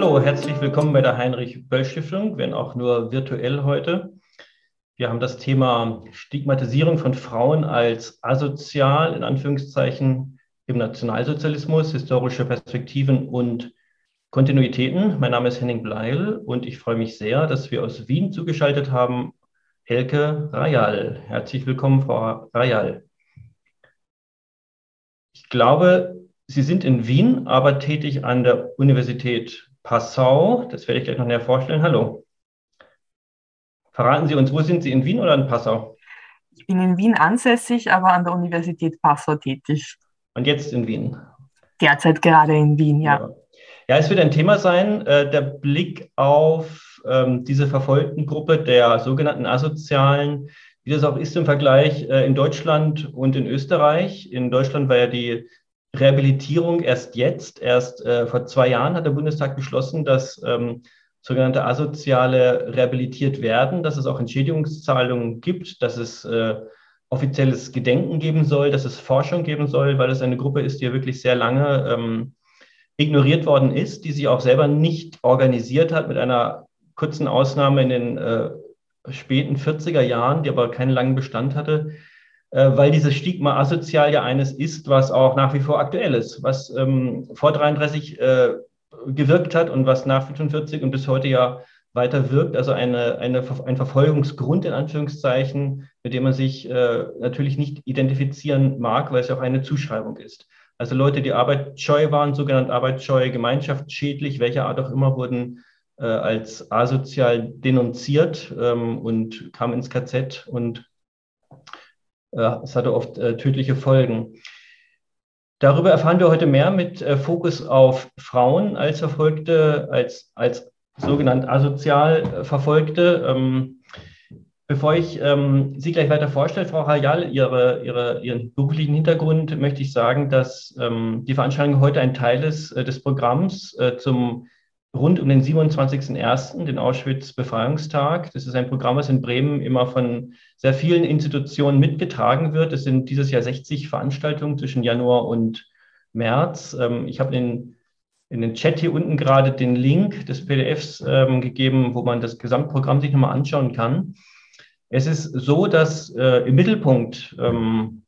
Hallo, herzlich willkommen bei der Heinrich Böll Stiftung, wenn auch nur virtuell heute. Wir haben das Thema Stigmatisierung von Frauen als asozial, in Anführungszeichen, im Nationalsozialismus, historische Perspektiven und Kontinuitäten. Mein Name ist Henning Bleil und ich freue mich sehr, dass wir aus Wien zugeschaltet haben Elke Rayal. Herzlich willkommen, Frau Rayal. Ich glaube, Sie sind in Wien, aber tätig an der Universität Passau. Das werde ich gleich noch näher vorstellen. Hallo. Verraten Sie uns, wo sind Sie in Wien oder in Passau? Ich bin in Wien ansässig, aber an der Universität Passau tätig. Und jetzt in Wien? Derzeit gerade in Wien, ja. Ja, ja es wird ein Thema sein, äh, der Blick auf ähm, diese verfolgten Gruppe der sogenannten Asozialen, wie das auch ist im Vergleich äh, in Deutschland und in Österreich. In Deutschland war ja die Rehabilitierung erst jetzt, erst äh, vor zwei Jahren hat der Bundestag beschlossen, dass ähm, sogenannte Asoziale rehabilitiert werden, dass es auch Entschädigungszahlungen gibt, dass es äh, offizielles Gedenken geben soll, dass es Forschung geben soll, weil es eine Gruppe ist, die ja wirklich sehr lange ähm, ignoriert worden ist, die sich auch selber nicht organisiert hat, mit einer kurzen Ausnahme in den äh, späten 40er Jahren, die aber keinen langen Bestand hatte, weil dieses Stigma asozial ja eines ist, was auch nach wie vor aktuell ist, was ähm, vor 33 äh, gewirkt hat und was nach 45 und bis heute ja weiter wirkt, also eine, eine, ein Verfolgungsgrund in Anführungszeichen, mit dem man sich äh, natürlich nicht identifizieren mag, weil es ja auch eine Zuschreibung ist. Also Leute, die arbeitsscheu waren, sogenannt arbeitsscheu, gemeinschaftsschädlich, welcher Art auch immer, wurden äh, als asozial denunziert ähm, und kamen ins KZ und äh, es hatte oft äh, tödliche Folgen. Darüber erfahren wir heute mehr mit äh, Fokus auf Frauen als Verfolgte, als, als sogenannt asozial Verfolgte. Ähm, bevor ich ähm, Sie gleich weiter vorstelle, Frau Hayal, Ihre, Ihre, Ihren beruflichen Hintergrund, möchte ich sagen, dass ähm, die Veranstaltung heute ein Teil ist äh, des Programms äh, zum rund um den 27.01., den Auschwitz-Befreiungstag. Das ist ein Programm, das in Bremen immer von sehr vielen Institutionen mitgetragen wird. Es sind dieses Jahr 60 Veranstaltungen zwischen Januar und März. Ähm, ich habe in, in den Chat hier unten gerade den Link des PDFs ähm, gegeben, wo man das Gesamtprogramm sich nochmal anschauen kann. Es ist so, dass äh, im Mittelpunkt ähm,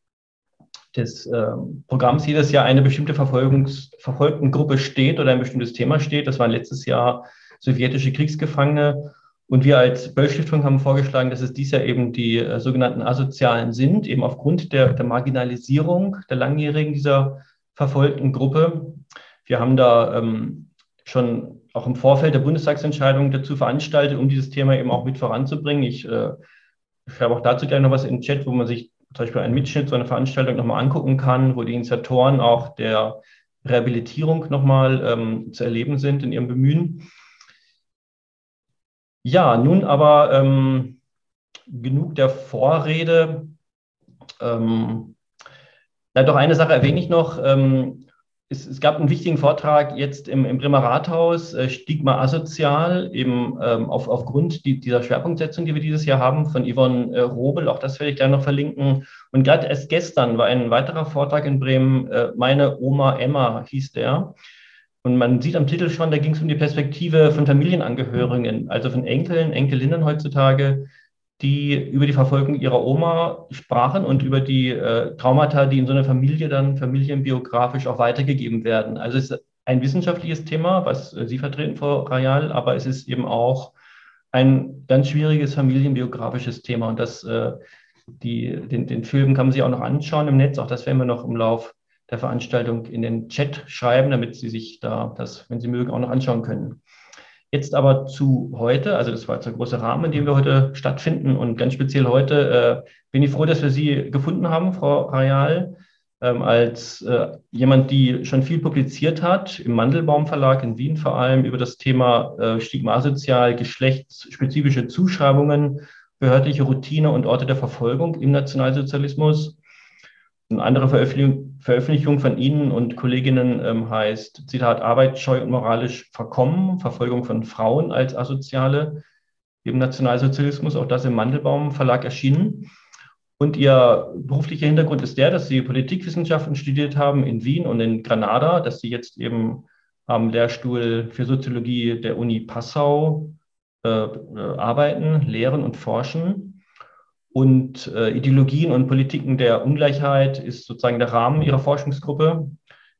des äh, Programms jedes Jahr eine bestimmte Verfolgungs verfolgten Gruppe steht oder ein bestimmtes Thema steht. Das waren letztes Jahr sowjetische Kriegsgefangene. Und wir als Böll-Stiftung haben vorgeschlagen, dass es dies Jahr eben die äh, sogenannten Asozialen sind, eben aufgrund der, der Marginalisierung der Langjährigen dieser verfolgten Gruppe. Wir haben da ähm, schon auch im Vorfeld der Bundestagsentscheidung dazu veranstaltet, um dieses Thema eben auch mit voranzubringen. Ich äh, schreibe auch dazu gleich noch was in den Chat, wo man sich zum Beispiel einen Mitschnitt so einer Veranstaltung nochmal angucken kann, wo die Initiatoren auch der Rehabilitierung nochmal ähm, zu erleben sind in ihrem Bemühen. Ja, nun aber ähm, genug der Vorrede. Ähm, ja, doch eine Sache erwähne ich noch. Ähm, es, es, gab einen wichtigen Vortrag jetzt im, im Bremer Rathaus, äh, Stigma asozial, eben ähm, auf, aufgrund die, dieser Schwerpunktsetzung, die wir dieses Jahr haben, von Yvonne äh, Robel. Auch das werde ich gleich noch verlinken. Und gerade erst gestern war ein weiterer Vortrag in Bremen, äh, Meine Oma Emma hieß der. Und man sieht am Titel schon, da ging es um die Perspektive von Familienangehörigen, also von Enkeln, Enkelinnen heutzutage, die über die Verfolgung ihrer Oma sprachen und über die äh, Traumata, die in so einer Familie dann familienbiografisch auch weitergegeben werden. Also es ist ein wissenschaftliches Thema, was äh, Sie vertreten, Frau Rayal, aber es ist eben auch ein ganz schwieriges familienbiografisches Thema. Und das, äh, die, den, den Film kann man sich auch noch anschauen im Netz. Auch das werden wir noch im Lauf der Veranstaltung in den Chat schreiben, damit Sie sich da das, wenn Sie mögen, auch noch anschauen können. Jetzt aber zu heute, also das war jetzt der große Rahmen, in dem wir heute stattfinden und ganz speziell heute äh, bin ich froh, dass wir Sie gefunden haben, Frau Rayal, ähm, als äh, jemand, die schon viel publiziert hat, im Mandelbaum Verlag in Wien vor allem über das Thema äh, Stigmasozial, geschlechtsspezifische Zuschreibungen, behördliche Routine und Orte der Verfolgung im Nationalsozialismus. Eine andere Veröffentlichung, von Ihnen und Kolleginnen ähm, heißt, Zitat, arbeitsscheu und moralisch verkommen, Verfolgung von Frauen als Asoziale im Nationalsozialismus, auch das im Mandelbaum Verlag erschienen. Und Ihr beruflicher Hintergrund ist der, dass Sie Politikwissenschaften studiert haben in Wien und in Granada, dass Sie jetzt eben am Lehrstuhl für Soziologie der Uni Passau äh, arbeiten, lehren und forschen. Und äh, Ideologien und Politiken der Ungleichheit ist sozusagen der Rahmen ihrer Forschungsgruppe,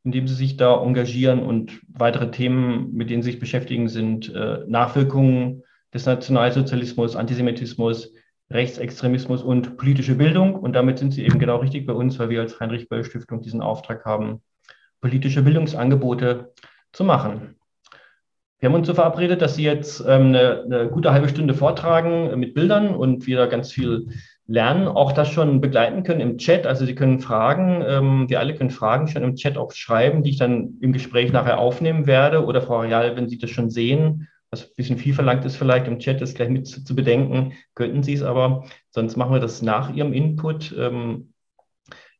in dem sie sich da engagieren. Und weitere Themen, mit denen sie sich beschäftigen, sind äh, Nachwirkungen des Nationalsozialismus, Antisemitismus, Rechtsextremismus und politische Bildung. Und damit sind Sie eben genau richtig bei uns, weil wir als Heinrich-Böll-Stiftung diesen Auftrag haben, politische Bildungsangebote zu machen. Wir haben uns so verabredet, dass Sie jetzt ähm, eine, eine, gute halbe Stunde vortragen mit Bildern und wir da ganz viel lernen, auch das schon begleiten können im Chat. Also Sie können Fragen, ähm, wir alle können Fragen schon im Chat auch schreiben, die ich dann im Gespräch nachher aufnehmen werde. Oder Frau Real, wenn Sie das schon sehen, was ein bisschen viel verlangt ist, vielleicht im Chat das gleich mit zu, zu bedenken, könnten Sie es aber. Sonst machen wir das nach Ihrem Input. Ähm,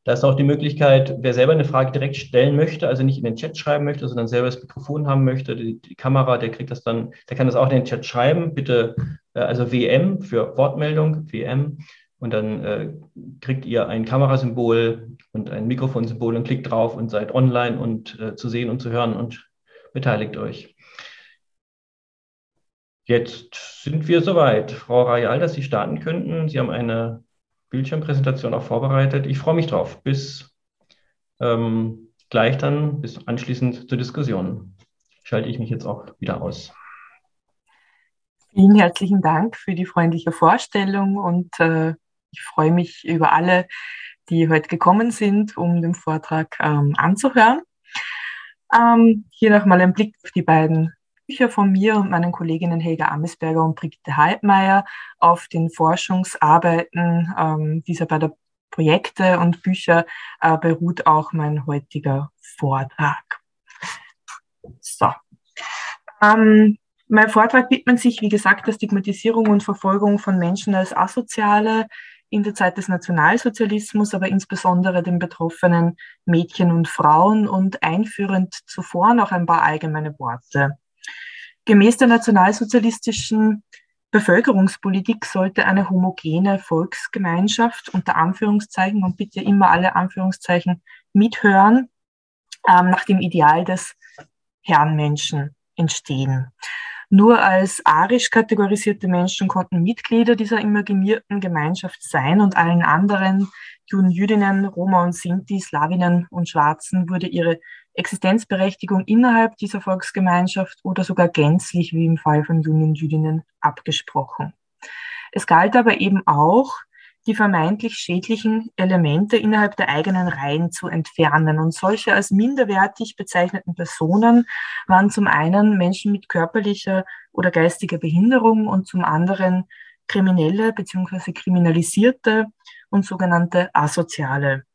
da ist auch die Möglichkeit, wer selber eine Frage direkt stellen möchte, also nicht in den Chat schreiben möchte, sondern selber das Mikrofon haben möchte, die, die Kamera, der kriegt das dann, der kann das auch in den Chat schreiben. Bitte, äh, also WM für Wortmeldung, WM. Und dann äh, kriegt ihr ein Kamerasymbol und ein Mikrofonsymbol und klickt drauf und seid online und äh, zu sehen und zu hören und beteiligt euch. Jetzt sind wir soweit. Frau Rayal, dass Sie starten könnten. Sie haben eine Bildschirmpräsentation auch vorbereitet. Ich freue mich drauf. Bis ähm, gleich dann, bis anschließend zur Diskussion. Schalte ich mich jetzt auch wieder aus. Vielen herzlichen Dank für die freundliche Vorstellung und äh, ich freue mich über alle, die heute gekommen sind, um den Vortrag ähm, anzuhören. Ähm, hier nochmal ein Blick auf die beiden Bücher von mir und meinen Kolleginnen Helga Amesberger und Brigitte Halbmeier auf den Forschungsarbeiten ähm, dieser beiden Projekte und Bücher äh, beruht auch mein heutiger Vortrag. So. Ähm, mein Vortrag widmet sich, wie gesagt, der Stigmatisierung und Verfolgung von Menschen als Asoziale in der Zeit des Nationalsozialismus, aber insbesondere den betroffenen Mädchen und Frauen und einführend zuvor noch ein paar allgemeine Worte. Gemäß der nationalsozialistischen Bevölkerungspolitik sollte eine homogene Volksgemeinschaft unter Anführungszeichen und bitte immer alle Anführungszeichen mithören, ähm, nach dem Ideal des Herrenmenschen entstehen. Nur als arisch kategorisierte Menschen konnten Mitglieder dieser imaginierten Gemeinschaft sein und allen anderen Juden, Jüdinnen, Roma und Sinti, Slawinen und Schwarzen wurde ihre Existenzberechtigung innerhalb dieser Volksgemeinschaft oder sogar gänzlich, wie im Fall von jungen Jüdinnen, abgesprochen. Es galt aber eben auch, die vermeintlich schädlichen Elemente innerhalb der eigenen Reihen zu entfernen. Und solche als minderwertig bezeichneten Personen waren zum einen Menschen mit körperlicher oder geistiger Behinderung und zum anderen Kriminelle bzw. Kriminalisierte und sogenannte Asoziale.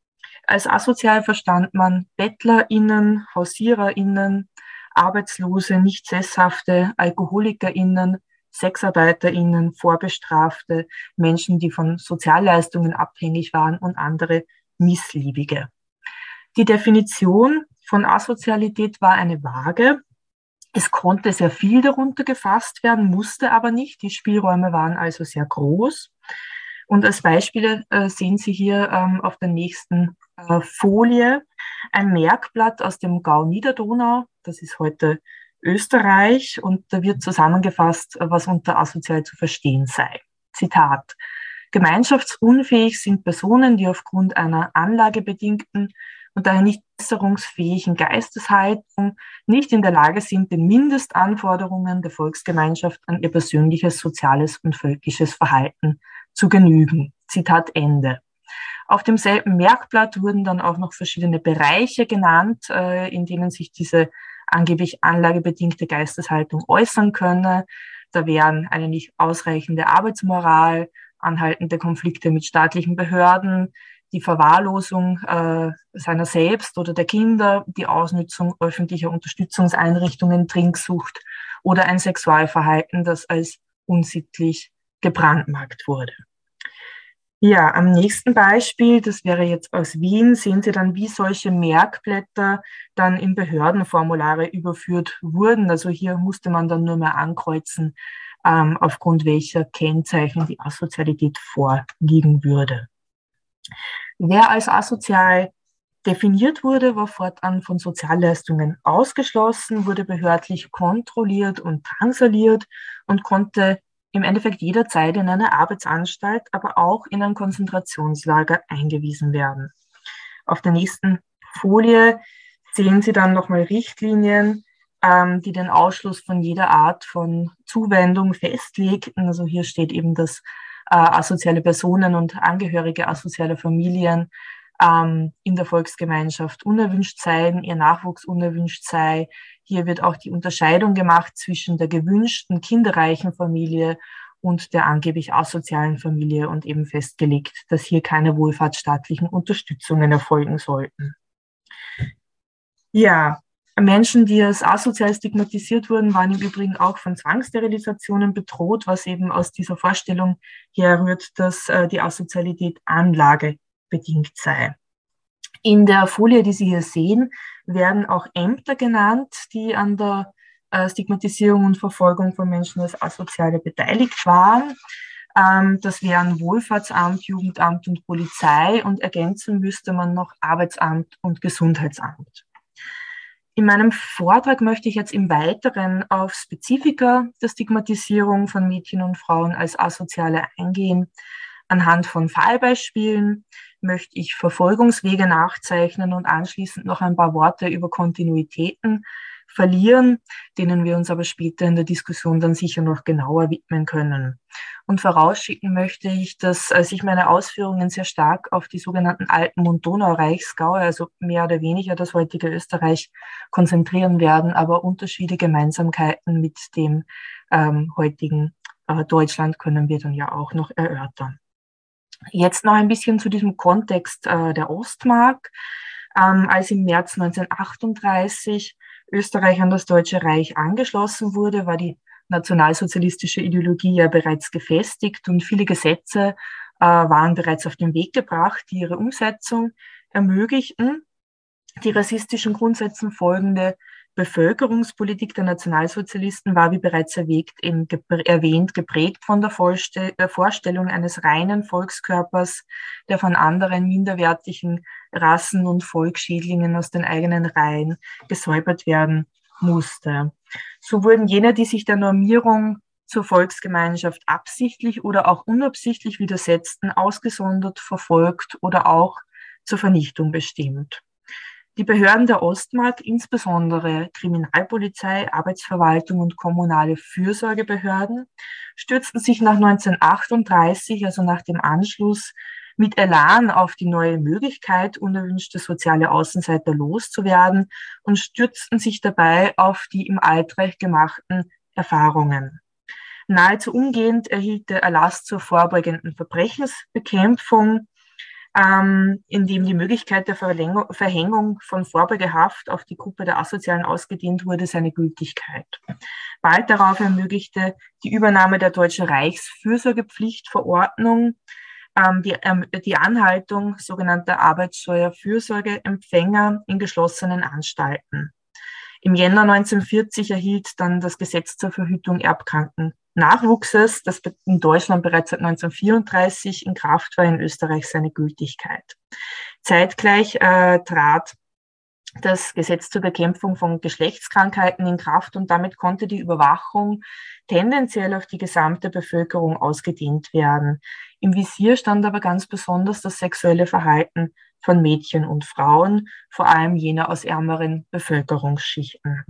Als asozial verstand man BettlerInnen, HausiererInnen, Arbeitslose, nicht sesshafte, AlkoholikerInnen, SexarbeiterInnen, Vorbestrafte, Menschen, die von Sozialleistungen abhängig waren und andere Missliebige. Die Definition von Asozialität war eine vage. Es konnte sehr viel darunter gefasst werden, musste aber nicht. Die Spielräume waren also sehr groß. Und als Beispiele äh, sehen Sie hier ähm, auf der nächsten äh, Folie ein Merkblatt aus dem Gau Niederdonau. Das ist heute Österreich und da wird zusammengefasst, was unter asozial zu verstehen sei. Zitat. Gemeinschaftsunfähig sind Personen, die aufgrund einer anlagebedingten und daher nicht besserungsfähigen Geisteshaltung nicht in der Lage sind, den Mindestanforderungen der Volksgemeinschaft an ihr persönliches, soziales und völkisches Verhalten zu genügen. Zitat Ende. Auf demselben Merkblatt wurden dann auch noch verschiedene Bereiche genannt, äh, in denen sich diese angeblich anlagebedingte Geisteshaltung äußern könne. Da wären eine nicht ausreichende Arbeitsmoral, anhaltende Konflikte mit staatlichen Behörden, die Verwahrlosung äh, seiner selbst oder der Kinder, die Ausnutzung öffentlicher Unterstützungseinrichtungen, Trinksucht oder ein Sexualverhalten, das als unsittlich gebrandmarkt wurde. Ja, am nächsten Beispiel, das wäre jetzt aus Wien, sehen Sie dann, wie solche Merkblätter dann in Behördenformulare überführt wurden. Also hier musste man dann nur mehr ankreuzen, ähm, aufgrund welcher Kennzeichen die Asozialität vorliegen würde. Wer als asozial definiert wurde, war fortan von Sozialleistungen ausgeschlossen, wurde behördlich kontrolliert und drangsaliert und konnte im Endeffekt jederzeit in eine Arbeitsanstalt, aber auch in ein Konzentrationslager eingewiesen werden. Auf der nächsten Folie sehen Sie dann nochmal Richtlinien, ähm, die den Ausschluss von jeder Art von Zuwendung festlegten. Also hier steht eben, dass äh, asoziale Personen und Angehörige asozialer Familien ähm, in der Volksgemeinschaft unerwünscht seien, ihr Nachwuchs unerwünscht sei. Hier wird auch die Unterscheidung gemacht zwischen der gewünschten kinderreichen Familie und der angeblich asozialen Familie und eben festgelegt, dass hier keine wohlfahrtsstaatlichen Unterstützungen erfolgen sollten. Ja, Menschen, die als asozial stigmatisiert wurden, waren im Übrigen auch von Zwangssterilisationen bedroht, was eben aus dieser Vorstellung herrührt, dass äh, die Asozialität anlagebedingt sei. In der Folie, die Sie hier sehen, werden auch Ämter genannt, die an der äh, Stigmatisierung und Verfolgung von Menschen als Asoziale beteiligt waren. Ähm, das wären Wohlfahrtsamt, Jugendamt und Polizei und ergänzen müsste man noch Arbeitsamt und Gesundheitsamt. In meinem Vortrag möchte ich jetzt im Weiteren auf Spezifika der Stigmatisierung von Mädchen und Frauen als Asoziale eingehen. Anhand von Fallbeispielen möchte ich Verfolgungswege nachzeichnen und anschließend noch ein paar Worte über Kontinuitäten verlieren, denen wir uns aber später in der Diskussion dann sicher noch genauer widmen können. Und vorausschicken möchte ich, dass äh, sich meine Ausführungen sehr stark auf die sogenannten Alpen- und Donaureichsgaue, also mehr oder weniger das heutige Österreich, konzentrieren werden, aber Unterschiede, Gemeinsamkeiten mit dem ähm, heutigen äh, Deutschland können wir dann ja auch noch erörtern. Jetzt noch ein bisschen zu diesem Kontext äh, der Ostmark. Ähm, als im März 1938 Österreich an das Deutsche Reich angeschlossen wurde, war die nationalsozialistische Ideologie ja bereits gefestigt und viele Gesetze äh, waren bereits auf den Weg gebracht, die ihre Umsetzung ermöglichten. Die rassistischen Grundsätzen folgende Bevölkerungspolitik der Nationalsozialisten war, wie bereits erwähnt, erwähnt geprägt von der Vorstellung eines reinen Volkskörpers, der von anderen minderwertigen Rassen und Volksschädlingen aus den eigenen Reihen gesäubert werden musste. So wurden jene, die sich der Normierung zur Volksgemeinschaft absichtlich oder auch unabsichtlich widersetzten, ausgesondert, verfolgt oder auch zur Vernichtung bestimmt. Die Behörden der Ostmark, insbesondere Kriminalpolizei, Arbeitsverwaltung und kommunale Fürsorgebehörden, stürzten sich nach 1938, also nach dem Anschluss, mit Elan auf die neue Möglichkeit, unerwünschte soziale Außenseiter loszuwerden und stürzten sich dabei auf die im Altreich gemachten Erfahrungen. Nahezu umgehend erhielt der Erlass zur vorbeugenden Verbrechensbekämpfung ähm, in dem die Möglichkeit der Verlängerung, Verhängung von Vorbeugehaft auf die Gruppe der Asozialen ausgedehnt wurde, seine Gültigkeit. Bald darauf ermöglichte die Übernahme der Deutsche Reichsfürsorgepflichtverordnung ähm, die, ähm, die Anhaltung sogenannter Arbeitssteuerfürsorgeempfänger in geschlossenen Anstalten. Im Jänner 1940 erhielt dann das Gesetz zur Verhütung erbkranken Nachwuchses, das in Deutschland bereits seit 1934 in Kraft war, in Österreich seine Gültigkeit. Zeitgleich äh, trat das Gesetz zur Bekämpfung von Geschlechtskrankheiten in Kraft und damit konnte die Überwachung tendenziell auf die gesamte Bevölkerung ausgedehnt werden. Im Visier stand aber ganz besonders das sexuelle Verhalten von Mädchen und Frauen, vor allem jener aus ärmeren Bevölkerungsschichten.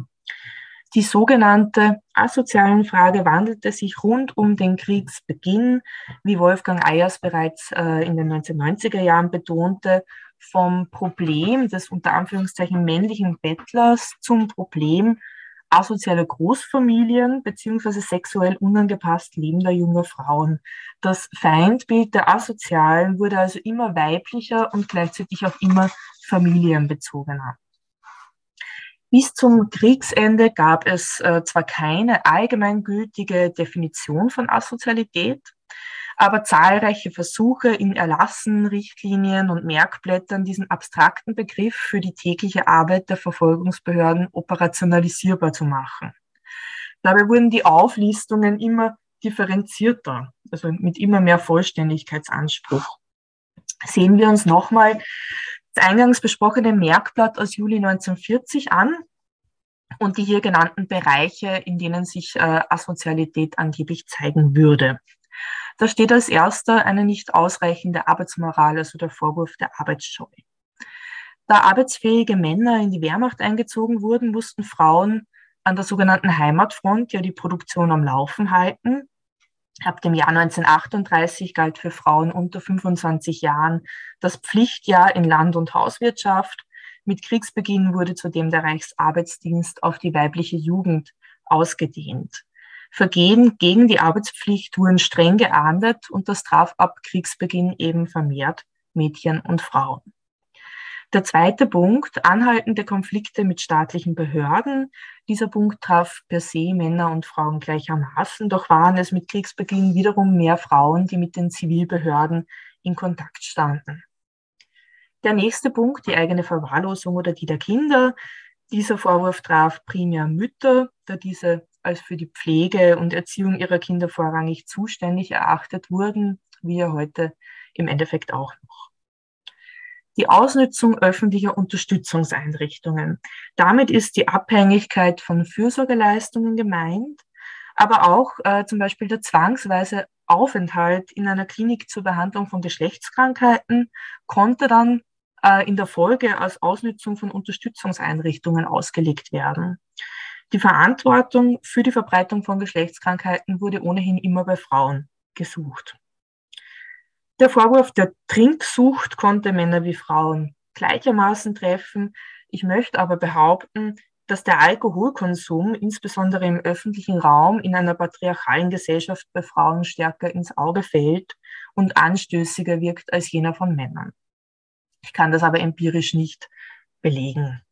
Die sogenannte asozialen Frage wandelte sich rund um den Kriegsbeginn, wie Wolfgang Ayers bereits äh, in den 1990er Jahren betonte, vom Problem des unter Anführungszeichen männlichen Bettlers zum Problem asoziale Großfamilien beziehungsweise sexuell unangepasst lebender junger Frauen. Das Feindbild der Asozialen wurde also immer weiblicher und gleichzeitig auch immer familienbezogener. Bis zum Kriegsende gab es äh, zwar keine allgemeingültige Definition von Asozialität, aber zahlreiche Versuche in Erlassen, Richtlinien und Merkblättern diesen abstrakten Begriff für die tägliche Arbeit der Verfolgungsbehörden operationalisierbar zu machen. Dabei wurden die Auflistungen immer differenzierter, also mit immer mehr Vollständigkeitsanspruch. Sehen wir uns nochmal das eingangs besprochene Merkblatt aus Juli 1940 an und die hier genannten Bereiche, in denen sich äh, Asozialität angeblich zeigen würde. Da steht als erster eine nicht ausreichende Arbeitsmoral, also der Vorwurf der Arbeitsscheu. Da arbeitsfähige Männer in die Wehrmacht eingezogen wurden, mussten Frauen an der sogenannten Heimatfront ja die Produktion am Laufen halten. Ab dem Jahr 1938 galt für Frauen unter 25 Jahren das Pflichtjahr in Land- und Hauswirtschaft. Mit Kriegsbeginn wurde zudem der Reichsarbeitsdienst auf die weibliche Jugend ausgedehnt. Vergehen gegen die Arbeitspflicht wurden streng geahndet und das traf ab Kriegsbeginn eben vermehrt Mädchen und Frauen. Der zweite Punkt, anhaltende Konflikte mit staatlichen Behörden. Dieser Punkt traf per se Männer und Frauen gleichermaßen, doch waren es mit Kriegsbeginn wiederum mehr Frauen, die mit den Zivilbehörden in Kontakt standen. Der nächste Punkt, die eigene Verwahrlosung oder die der Kinder. Dieser Vorwurf traf primär Mütter, da diese als für die Pflege und Erziehung ihrer Kinder vorrangig zuständig erachtet wurden, wie ja heute im Endeffekt auch noch. Die Ausnutzung öffentlicher Unterstützungseinrichtungen. Damit ist die Abhängigkeit von Fürsorgeleistungen gemeint, aber auch äh, zum Beispiel der zwangsweise Aufenthalt in einer Klinik zur Behandlung von Geschlechtskrankheiten konnte dann äh, in der Folge als Ausnutzung von Unterstützungseinrichtungen ausgelegt werden. Die Verantwortung für die Verbreitung von Geschlechtskrankheiten wurde ohnehin immer bei Frauen gesucht. Der Vorwurf der Trinksucht konnte Männer wie Frauen gleichermaßen treffen. Ich möchte aber behaupten, dass der Alkoholkonsum, insbesondere im öffentlichen Raum, in einer patriarchalen Gesellschaft bei Frauen stärker ins Auge fällt und anstößiger wirkt als jener von Männern. Ich kann das aber empirisch nicht belegen.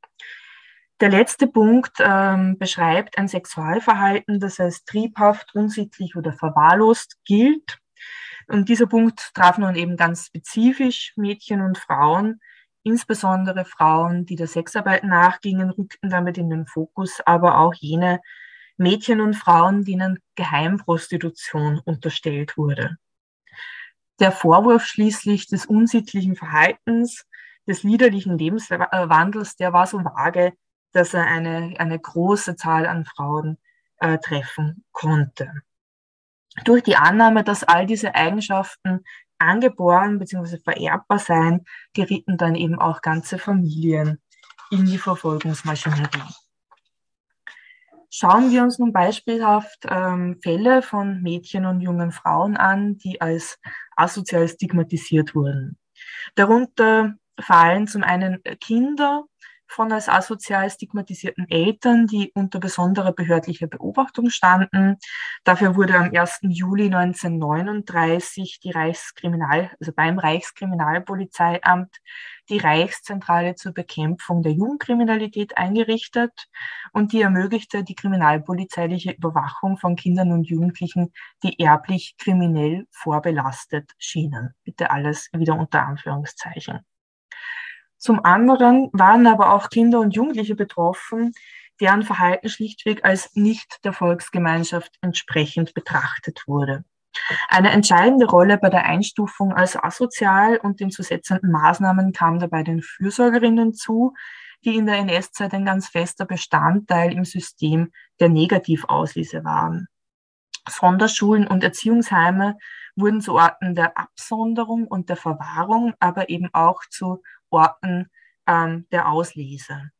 Der letzte Punkt ähm, beschreibt ein Sexualverhalten, das als triebhaft, unsittlich oder verwahrlost gilt. Und dieser Punkt traf nun eben ganz spezifisch Mädchen und Frauen, insbesondere Frauen, die der Sexarbeit nachgingen, rückten damit in den Fokus, aber auch jene Mädchen und Frauen, denen Geheimprostitution unterstellt wurde. Der Vorwurf schließlich des unsittlichen Verhaltens, des liederlichen Lebenswandels, der war so vage, dass er eine, eine große Zahl an Frauen äh, treffen konnte. Durch die Annahme, dass all diese Eigenschaften angeboren bzw. vererbbar seien, gerieten dann eben auch ganze Familien in die Verfolgungsmaschinerie. Schauen wir uns nun beispielhaft ähm, Fälle von Mädchen und jungen Frauen an, die als asozial stigmatisiert wurden. Darunter fallen zum einen Kinder, von als asozial stigmatisierten Eltern, die unter besonderer behördlicher Beobachtung standen. Dafür wurde am 1. Juli 1939 die Reichskriminal, also beim Reichskriminalpolizeiamt die Reichszentrale zur Bekämpfung der Jugendkriminalität eingerichtet und die ermöglichte die kriminalpolizeiliche Überwachung von Kindern und Jugendlichen, die erblich kriminell vorbelastet schienen. Bitte alles wieder unter Anführungszeichen. Zum anderen waren aber auch Kinder und Jugendliche betroffen, deren Verhalten schlichtweg als nicht der Volksgemeinschaft entsprechend betrachtet wurde. Eine entscheidende Rolle bei der Einstufung als asozial und den zu setzenden Maßnahmen kam dabei den Fürsorgerinnen zu, die in der NS-Zeit ein ganz fester Bestandteil im System der Negativauslese waren. Sonderschulen und Erziehungsheime wurden zu Orten der Absonderung und der Verwahrung, aber eben auch zu Orten ähm, der Auslese.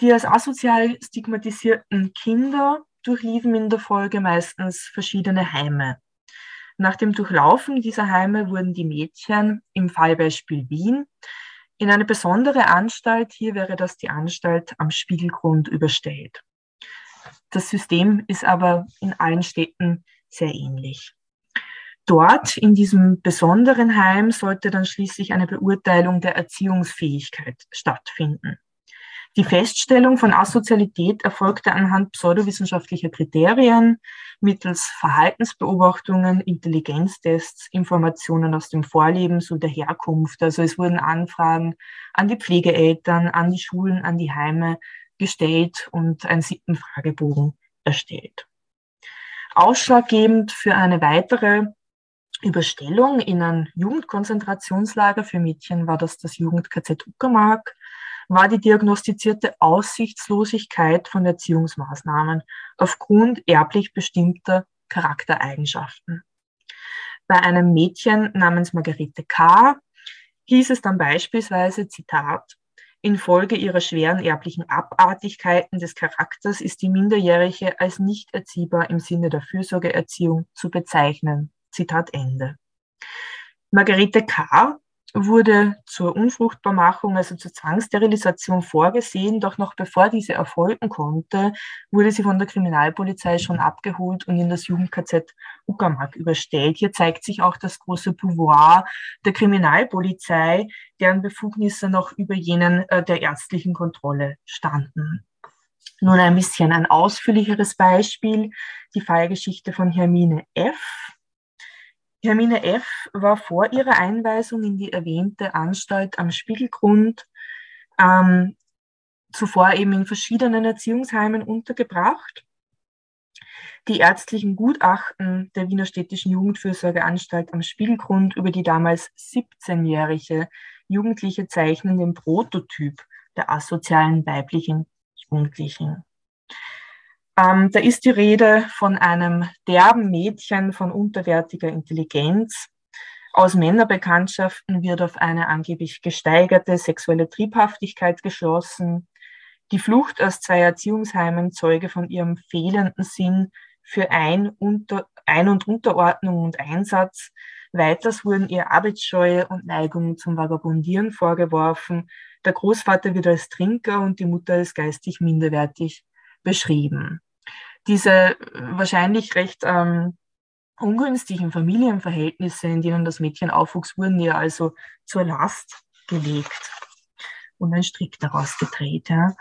Die als asozial stigmatisierten Kinder durchliefen in der Folge meistens verschiedene Heime. Nach dem Durchlaufen dieser Heime wurden die Mädchen im Fallbeispiel Wien in eine besondere Anstalt, hier wäre das die Anstalt am Spiegelgrund überstellt. Das System ist aber in allen Städten sehr ähnlich. Dort, in diesem besonderen Heim, sollte dann schließlich eine Beurteilung der Erziehungsfähigkeit stattfinden. Die Feststellung von Asozialität erfolgte anhand pseudowissenschaftlicher Kriterien mittels Verhaltensbeobachtungen, Intelligenztests, Informationen aus dem Vorleben so der Herkunft. Also es wurden Anfragen an die Pflegeeltern, an die Schulen, an die Heime gestellt und ein Sittenfragebogen erstellt. Ausschlaggebend für eine weitere Überstellung in ein Jugendkonzentrationslager für Mädchen war das das Jugend-KZ Uckermark, war die diagnostizierte Aussichtslosigkeit von Erziehungsmaßnahmen aufgrund erblich bestimmter Charaktereigenschaften. Bei einem Mädchen namens Margarete K. hieß es dann beispielsweise, Zitat, Infolge ihrer schweren erblichen Abartigkeiten des Charakters ist die Minderjährige als nicht erziehbar im Sinne der Fürsorgeerziehung zu bezeichnen. Zitat Ende. Margarete K. wurde zur Unfruchtbarmachung, also zur Zwangssterilisation vorgesehen, doch noch bevor diese erfolgen konnte, wurde sie von der Kriminalpolizei schon abgeholt und in das Jugend-KZ Uckermark überstellt. Hier zeigt sich auch das große Pouvoir der Kriminalpolizei, deren Befugnisse noch über jenen äh, der ärztlichen Kontrolle standen. Nun ein bisschen ein ausführlicheres Beispiel, die Fallgeschichte von Hermine F. Hermine F. war vor ihrer Einweisung in die erwähnte Anstalt am Spiegelgrund ähm, zuvor eben in verschiedenen Erziehungsheimen untergebracht. Die ärztlichen Gutachten der Wiener Städtischen Jugendfürsorgeanstalt am Spiegelgrund über die damals 17-jährige Jugendliche zeichnen den Prototyp der asozialen weiblichen Jugendlichen. Ähm, da ist die Rede von einem derben Mädchen von unterwertiger Intelligenz. Aus Männerbekanntschaften wird auf eine angeblich gesteigerte sexuelle Triebhaftigkeit geschlossen. Die Flucht aus zwei Erziehungsheimen zeuge von ihrem fehlenden Sinn für Ein-, Unter Ein und Unterordnung und Einsatz. Weiters wurden ihr Arbeitsscheue und Neigungen zum Vagabundieren vorgeworfen. Der Großvater wird als Trinker und die Mutter als geistig minderwertig beschrieben diese äh, wahrscheinlich recht ähm, ungünstigen Familienverhältnisse, in denen das Mädchen aufwuchs, wurden ihr also zur Last gelegt und ein Strick daraus gedreht. Ja.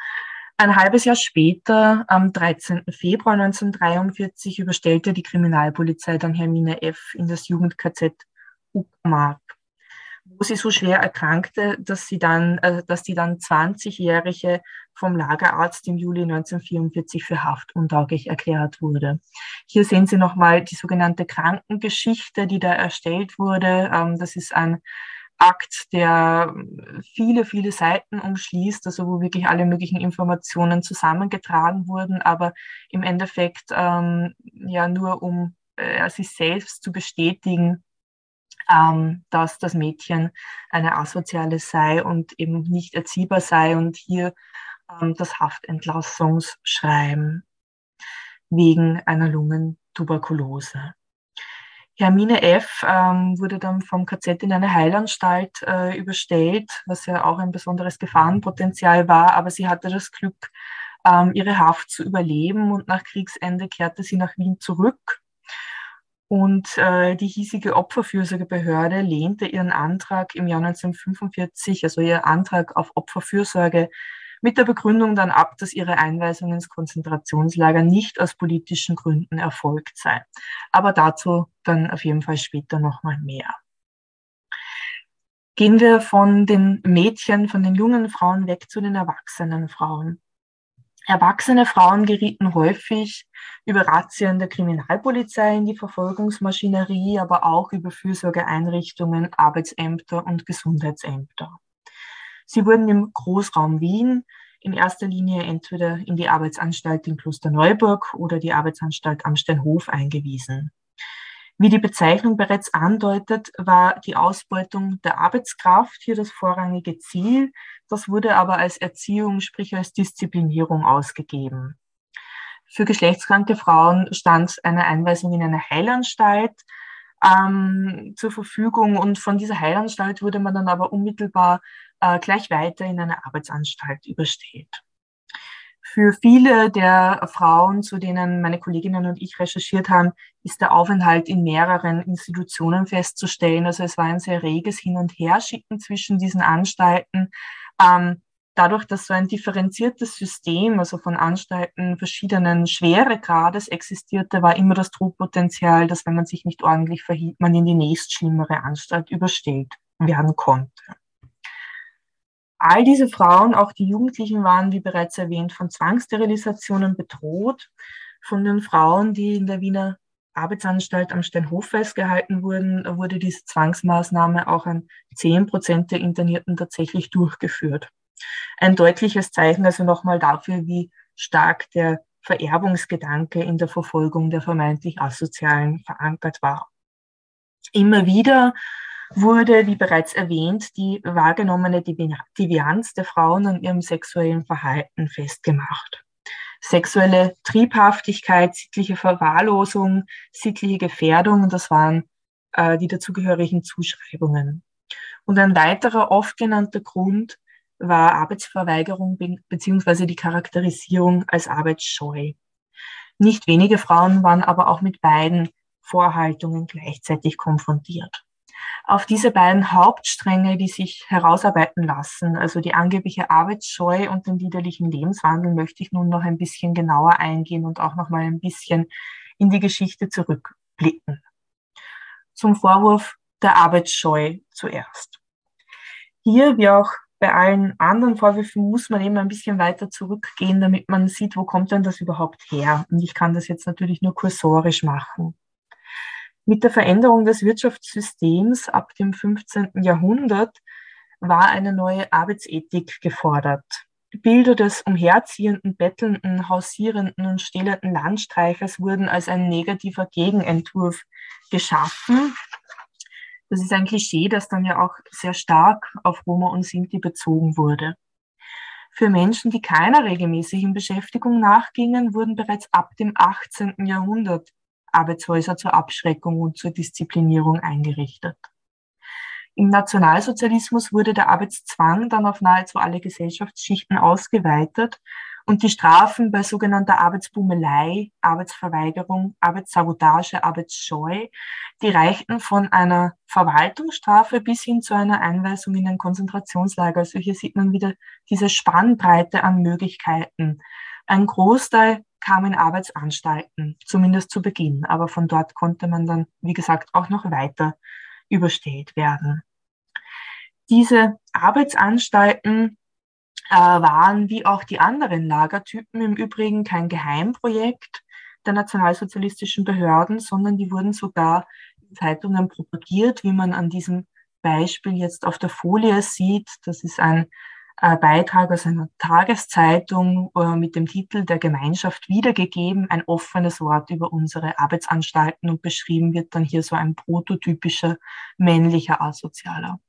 Ein halbes Jahr später, am 13. Februar 1943, überstellte die Kriminalpolizei dann Hermine F. in das Jugend-KZ Uckermark wo sie so schwer erkrankte, dass sie dann, äh, dass die dann 20-jährige vom Lagerarzt im Juli 1944 für haftuntauglich erklärt wurde. Hier sehen Sie nochmal die sogenannte Krankengeschichte, die da erstellt wurde. Ähm, das ist ein Akt, der viele, viele Seiten umschließt, also wo wirklich alle möglichen Informationen zusammengetragen wurden, aber im Endeffekt ähm, ja nur um äh, sich selbst zu bestätigen, ähm, dass das Mädchen eine asoziale sei und eben nicht erziehbar sei und hier ähm, das Haftentlassungsschreiben wegen einer Lungentuberkulose. Hermine F. Ähm, wurde dann vom KZ in eine Heilanstalt äh, überstellt, was ja auch ein besonderes Gefahrenpotenzial war, aber sie hatte das Glück, ähm, ihre Haft zu überleben und nach Kriegsende kehrte sie nach Wien zurück und äh, die hiesige Opferfürsorgebehörde lehnte ihren Antrag im Jahr 1945, also ihr Antrag auf Opferfürsorge, mit der Begründung dann ab, dass ihre Einweisung ins Konzentrationslager nicht aus politischen Gründen erfolgt sei. Aber dazu dann auf jeden Fall später nochmal mehr. Gehen wir von den Mädchen, von den jungen Frauen weg zu den erwachsenen Frauen. Erwachsene Frauen gerieten häufig über Razzien der Kriminalpolizei in die Verfolgungsmaschinerie, aber auch über Fürsorgeeinrichtungen, Arbeitsämter und Gesundheitsämter. Sie wurden im Großraum Wien in erster Linie entweder in die Arbeitsanstalt in Klosterneuburg oder die Arbeitsanstalt am Steinhof eingewiesen. Wie die Bezeichnung bereits andeutet, war die Ausbeutung der Arbeitskraft hier das vorrangige Ziel. Das wurde aber als Erziehung, sprich als Disziplinierung ausgegeben. Für geschlechtskranke Frauen stand eine Einweisung in eine Heilanstalt ähm, zur Verfügung und von dieser Heilanstalt wurde man dann aber unmittelbar äh, gleich weiter in eine Arbeitsanstalt überstellt. Für viele der Frauen, zu denen meine Kolleginnen und ich recherchiert haben, ist der Aufenthalt in mehreren Institutionen festzustellen. Also es war ein sehr reges Hin- und Herschicken zwischen diesen Anstalten. Ähm, dadurch, dass so ein differenziertes System, also von Anstalten verschiedenen Schweregrades existierte, war immer das Druckpotenzial, dass wenn man sich nicht ordentlich verhielt, man in die nächstschlimmere Anstalt überstellt werden konnte. All diese Frauen, auch die Jugendlichen, waren, wie bereits erwähnt, von Zwangssterilisationen bedroht. Von den Frauen, die in der Wiener Arbeitsanstalt am Steinhof festgehalten wurden, wurde diese Zwangsmaßnahme auch an 10 Prozent der Internierten tatsächlich durchgeführt. Ein deutliches Zeichen also nochmal dafür, wie stark der Vererbungsgedanke in der Verfolgung der vermeintlich Asozialen verankert war. Immer wieder wurde, wie bereits erwähnt, die wahrgenommene Devianz der Frauen an ihrem sexuellen Verhalten festgemacht. Sexuelle Triebhaftigkeit, sittliche Verwahrlosung, sittliche Gefährdung, das waren äh, die dazugehörigen Zuschreibungen. Und ein weiterer oft genannter Grund war Arbeitsverweigerung beziehungsweise die Charakterisierung als arbeitsscheu. Nicht wenige Frauen waren aber auch mit beiden Vorhaltungen gleichzeitig konfrontiert. Auf diese beiden Hauptstränge, die sich herausarbeiten lassen, also die angebliche Arbeitsscheu und den liederlichen Lebenswandel, möchte ich nun noch ein bisschen genauer eingehen und auch noch mal ein bisschen in die Geschichte zurückblicken. Zum Vorwurf der Arbeitsscheu zuerst. Hier, wie auch bei allen anderen Vorwürfen muss man eben ein bisschen weiter zurückgehen, damit man sieht, wo kommt denn das überhaupt her. Und ich kann das jetzt natürlich nur kursorisch machen. Mit der Veränderung des Wirtschaftssystems ab dem 15. Jahrhundert war eine neue Arbeitsethik gefordert. Bilder des umherziehenden, bettelnden, hausierenden und stählenden Landstreichers wurden als ein negativer Gegenentwurf geschaffen das ist ein Klischee, das dann ja auch sehr stark auf Roma und Sinti bezogen wurde. Für Menschen, die keiner regelmäßigen Beschäftigung nachgingen, wurden bereits ab dem 18. Jahrhundert Arbeitshäuser zur Abschreckung und zur Disziplinierung eingerichtet. Im Nationalsozialismus wurde der Arbeitszwang dann auf nahezu alle Gesellschaftsschichten ausgeweitet und die Strafen bei sogenannter Arbeitsbummelei, Arbeitsverweigerung, Arbeitssabotage, Arbeitsscheu, die reichten von einer Verwaltungsstrafe bis hin zu einer Einweisung in ein Konzentrationslager. Also hier sieht man wieder diese Spannbreite an Möglichkeiten. Ein Großteil kam in Arbeitsanstalten, zumindest zu Beginn, aber von dort konnte man dann, wie gesagt, auch noch weiter überstellt werden. Diese Arbeitsanstalten äh, waren wie auch die anderen Lagertypen im Übrigen kein Geheimprojekt der nationalsozialistischen Behörden, sondern die wurden sogar in Zeitungen propagiert, wie man an diesem Beispiel jetzt auf der Folie sieht. Das ist ein äh, Beitrag aus einer Tageszeitung äh, mit dem Titel Der Gemeinschaft wiedergegeben, ein offenes Wort über unsere Arbeitsanstalten und beschrieben wird dann hier so ein prototypischer männlicher Asozialer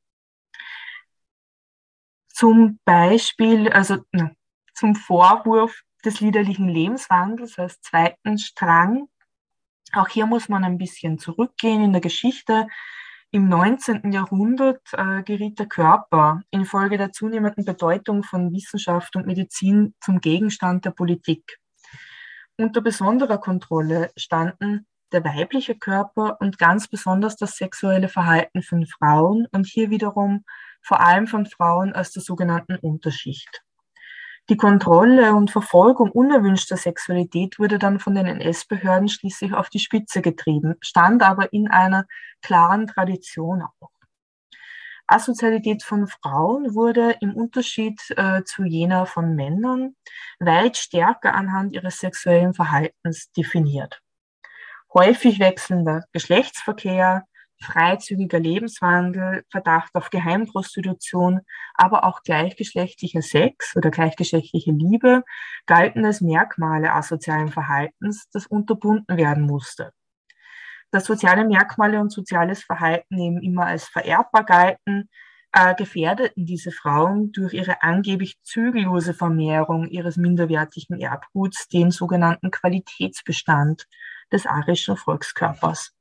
zum Beispiel, also na, zum Vorwurf des liederlichen Lebenswandels als zweiten Strang. Auch hier muss man ein bisschen zurückgehen in der Geschichte. Im 19. Jahrhundert äh, geriet der Körper infolge der zunehmenden Bedeutung von Wissenschaft und Medizin zum Gegenstand der Politik. Unter besonderer Kontrolle standen der weibliche Körper und ganz besonders das sexuelle Verhalten von Frauen und hier wiederum vor allem von Frauen aus der sogenannten Unterschicht. Die Kontrolle und Verfolgung unerwünschter Sexualität wurde dann von den NS-Behörden schließlich auf die Spitze getrieben, stand aber in einer klaren Tradition auch. Asozialität von Frauen wurde im Unterschied äh, zu jener von Männern weit stärker anhand ihres sexuellen Verhaltens definiert. Häufig wechselnder Geschlechtsverkehr, freizügiger Lebenswandel, Verdacht auf Geheimprostitution, aber auch gleichgeschlechtlicher Sex oder gleichgeschlechtliche Liebe galten als Merkmale asozialen Verhaltens, das unterbunden werden musste. Dass soziale Merkmale und soziales Verhalten eben immer als vererbbar galten, äh, gefährdeten diese Frauen durch ihre angeblich zügellose Vermehrung ihres minderwertigen Erbguts den sogenannten Qualitätsbestand des arischen Volkskörpers.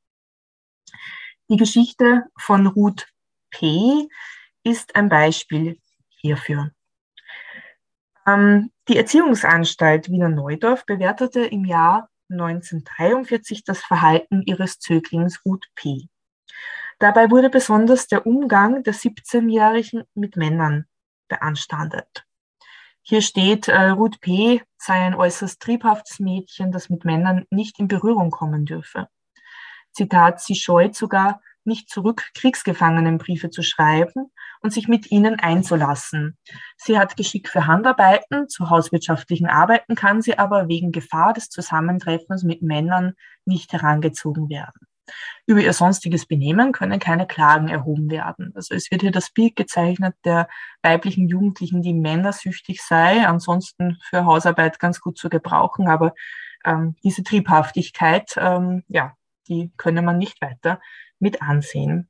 Die Geschichte von Ruth P. ist ein Beispiel hierfür. Ähm, die Erziehungsanstalt Wiener Neudorf bewertete im Jahr 1943 das Verhalten ihres Zöglings Ruth P. Dabei wurde besonders der Umgang der 17-Jährigen mit Männern beanstandet. Hier steht, äh, Ruth P. sei ein äußerst triebhaftes Mädchen, das mit Männern nicht in Berührung kommen dürfe. Zitat, sie scheut sogar nicht zurück, Kriegsgefangenenbriefe zu schreiben und sich mit ihnen einzulassen. Sie hat Geschick für Handarbeiten, zu hauswirtschaftlichen Arbeiten kann sie aber wegen Gefahr des Zusammentreffens mit Männern nicht herangezogen werden. Über ihr sonstiges Benehmen können keine Klagen erhoben werden. Also es wird hier das Bild gezeichnet der weiblichen Jugendlichen, die männersüchtig sei, ansonsten für Hausarbeit ganz gut zu gebrauchen, aber ähm, diese Triebhaftigkeit, ähm, ja, die könne man nicht weiter mit ansehen.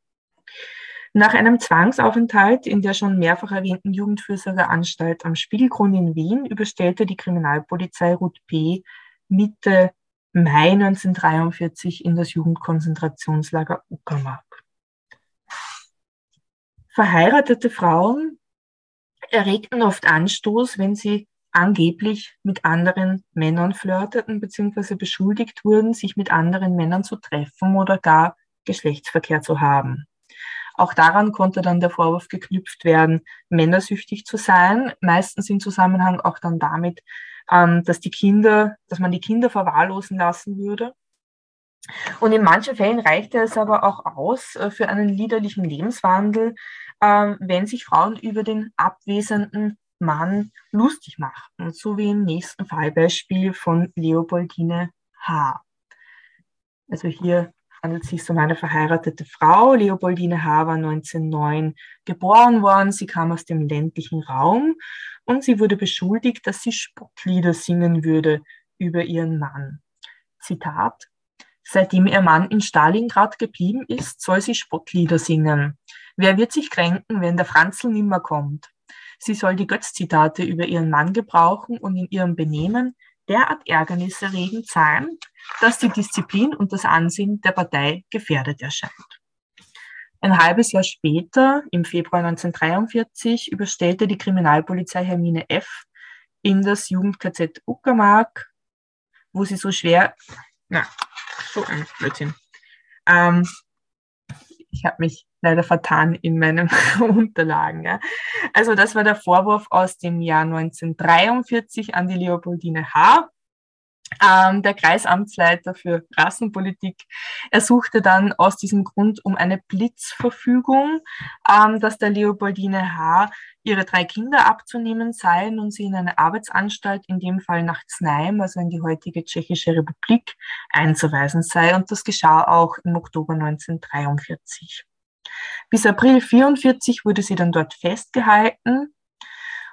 Nach einem Zwangsaufenthalt in der schon mehrfach erwähnten Jugendfürsorgeanstalt am Spiegelgrund in Wien überstellte die Kriminalpolizei Ruth P. Mitte Mai 1943 in das Jugendkonzentrationslager Uckermark. Verheiratete Frauen erregten oft Anstoß, wenn sie angeblich mit anderen Männern flirteten bzw. beschuldigt wurden, sich mit anderen Männern zu treffen oder gar Geschlechtsverkehr zu haben. Auch daran konnte dann der Vorwurf geknüpft werden, männersüchtig zu sein, meistens im Zusammenhang auch dann damit, ähm, dass die Kinder, dass man die Kinder verwahrlosen lassen würde. Und in manchen Fällen reichte es aber auch aus äh, für einen liederlichen Lebenswandel, äh, wenn sich Frauen über den abwesenden Mann lustig machten, so wie im nächsten Fallbeispiel von Leopoldine H. Also hier handelt es sich um eine verheiratete Frau. Leopoldine H. war 1909 geboren worden. Sie kam aus dem ländlichen Raum und sie wurde beschuldigt, dass sie Spottlieder singen würde über ihren Mann. Zitat. Seitdem ihr Mann in Stalingrad geblieben ist, soll sie Spottlieder singen. Wer wird sich kränken, wenn der Franzl nimmer kommt? Sie soll die Götz-Zitate über ihren Mann gebrauchen und in ihrem Benehmen derart ärgerniserregend sein, dass die Disziplin und das Ansehen der Partei gefährdet erscheint. Ein halbes Jahr später, im Februar 1943, überstellte die Kriminalpolizei Hermine F. in das Jugend-KZ Uckermark, wo sie so schwer, na, so ein Blödsinn. Ähm, ich habe mich leider vertan in meinen Unterlagen. Ja. Also das war der Vorwurf aus dem Jahr 1943 an die Leopoldine H ähm, der Kreisamtsleiter für Rassenpolitik ersuchte dann aus diesem Grund um eine Blitzverfügung, ähm, dass der Leopoldine H. ihre drei Kinder abzunehmen seien und sie in eine Arbeitsanstalt, in dem Fall nach Znaim, also in die heutige Tschechische Republik, einzuweisen sei. Und das geschah auch im Oktober 1943. Bis April 1944 wurde sie dann dort festgehalten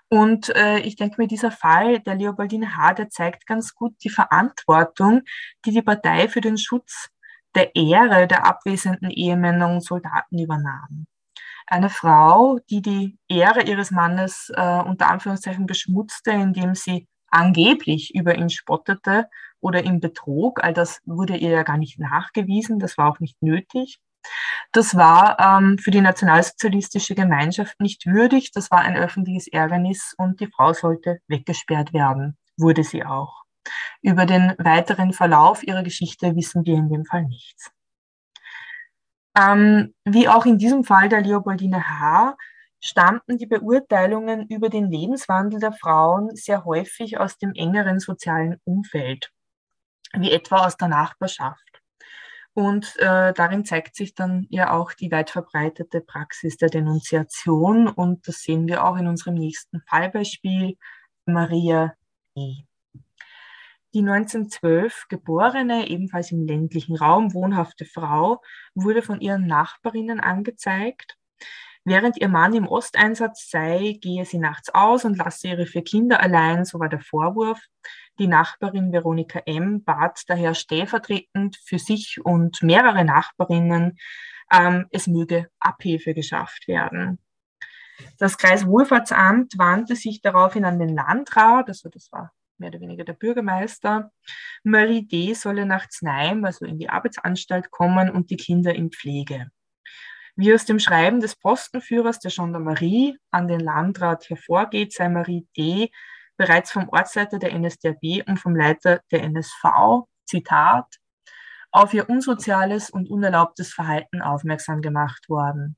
und äh, ich denke mir, dieser Fall der Leopoldine H., der zeigt ganz gut die Verantwortung, die die Partei für den Schutz der Ehre der abwesenden Ehemänner und Soldaten übernahm. Eine Frau, die die Ehre ihres Mannes äh, unter Anführungszeichen beschmutzte, indem sie angeblich über ihn spottete oder ihn betrog, all das wurde ihr ja gar nicht nachgewiesen, das war auch nicht nötig. Das war ähm, für die nationalsozialistische Gemeinschaft nicht würdig. Das war ein öffentliches Ärgernis und die Frau sollte weggesperrt werden. Wurde sie auch. Über den weiteren Verlauf ihrer Geschichte wissen wir in dem Fall nichts. Ähm, wie auch in diesem Fall der Leopoldine H. stammten die Beurteilungen über den Lebenswandel der Frauen sehr häufig aus dem engeren sozialen Umfeld, wie etwa aus der Nachbarschaft. Und äh, darin zeigt sich dann ja auch die weit verbreitete Praxis der Denunziation. Und das sehen wir auch in unserem nächsten Fallbeispiel, Maria E. Die 1912 geborene, ebenfalls im ländlichen Raum wohnhafte Frau wurde von ihren Nachbarinnen angezeigt. Während ihr Mann im Osteinsatz sei, gehe sie nachts aus und lasse ihre vier Kinder allein, so war der Vorwurf. Die Nachbarin Veronika M. bat daher stellvertretend für sich und mehrere Nachbarinnen, ähm, es möge Abhilfe geschafft werden. Das Kreiswohlfahrtsamt wandte sich daraufhin an den Landrat, also das war mehr oder weniger der Bürgermeister. Marie D. solle nach Znaim, also in die Arbeitsanstalt kommen und die Kinder in Pflege. Wie aus dem Schreiben des Postenführers der Gendarmerie an den Landrat hervorgeht, sei Marie D bereits vom Ortsleiter der NSDAP und vom Leiter der NSV, Zitat, auf ihr unsoziales und unerlaubtes Verhalten aufmerksam gemacht worden.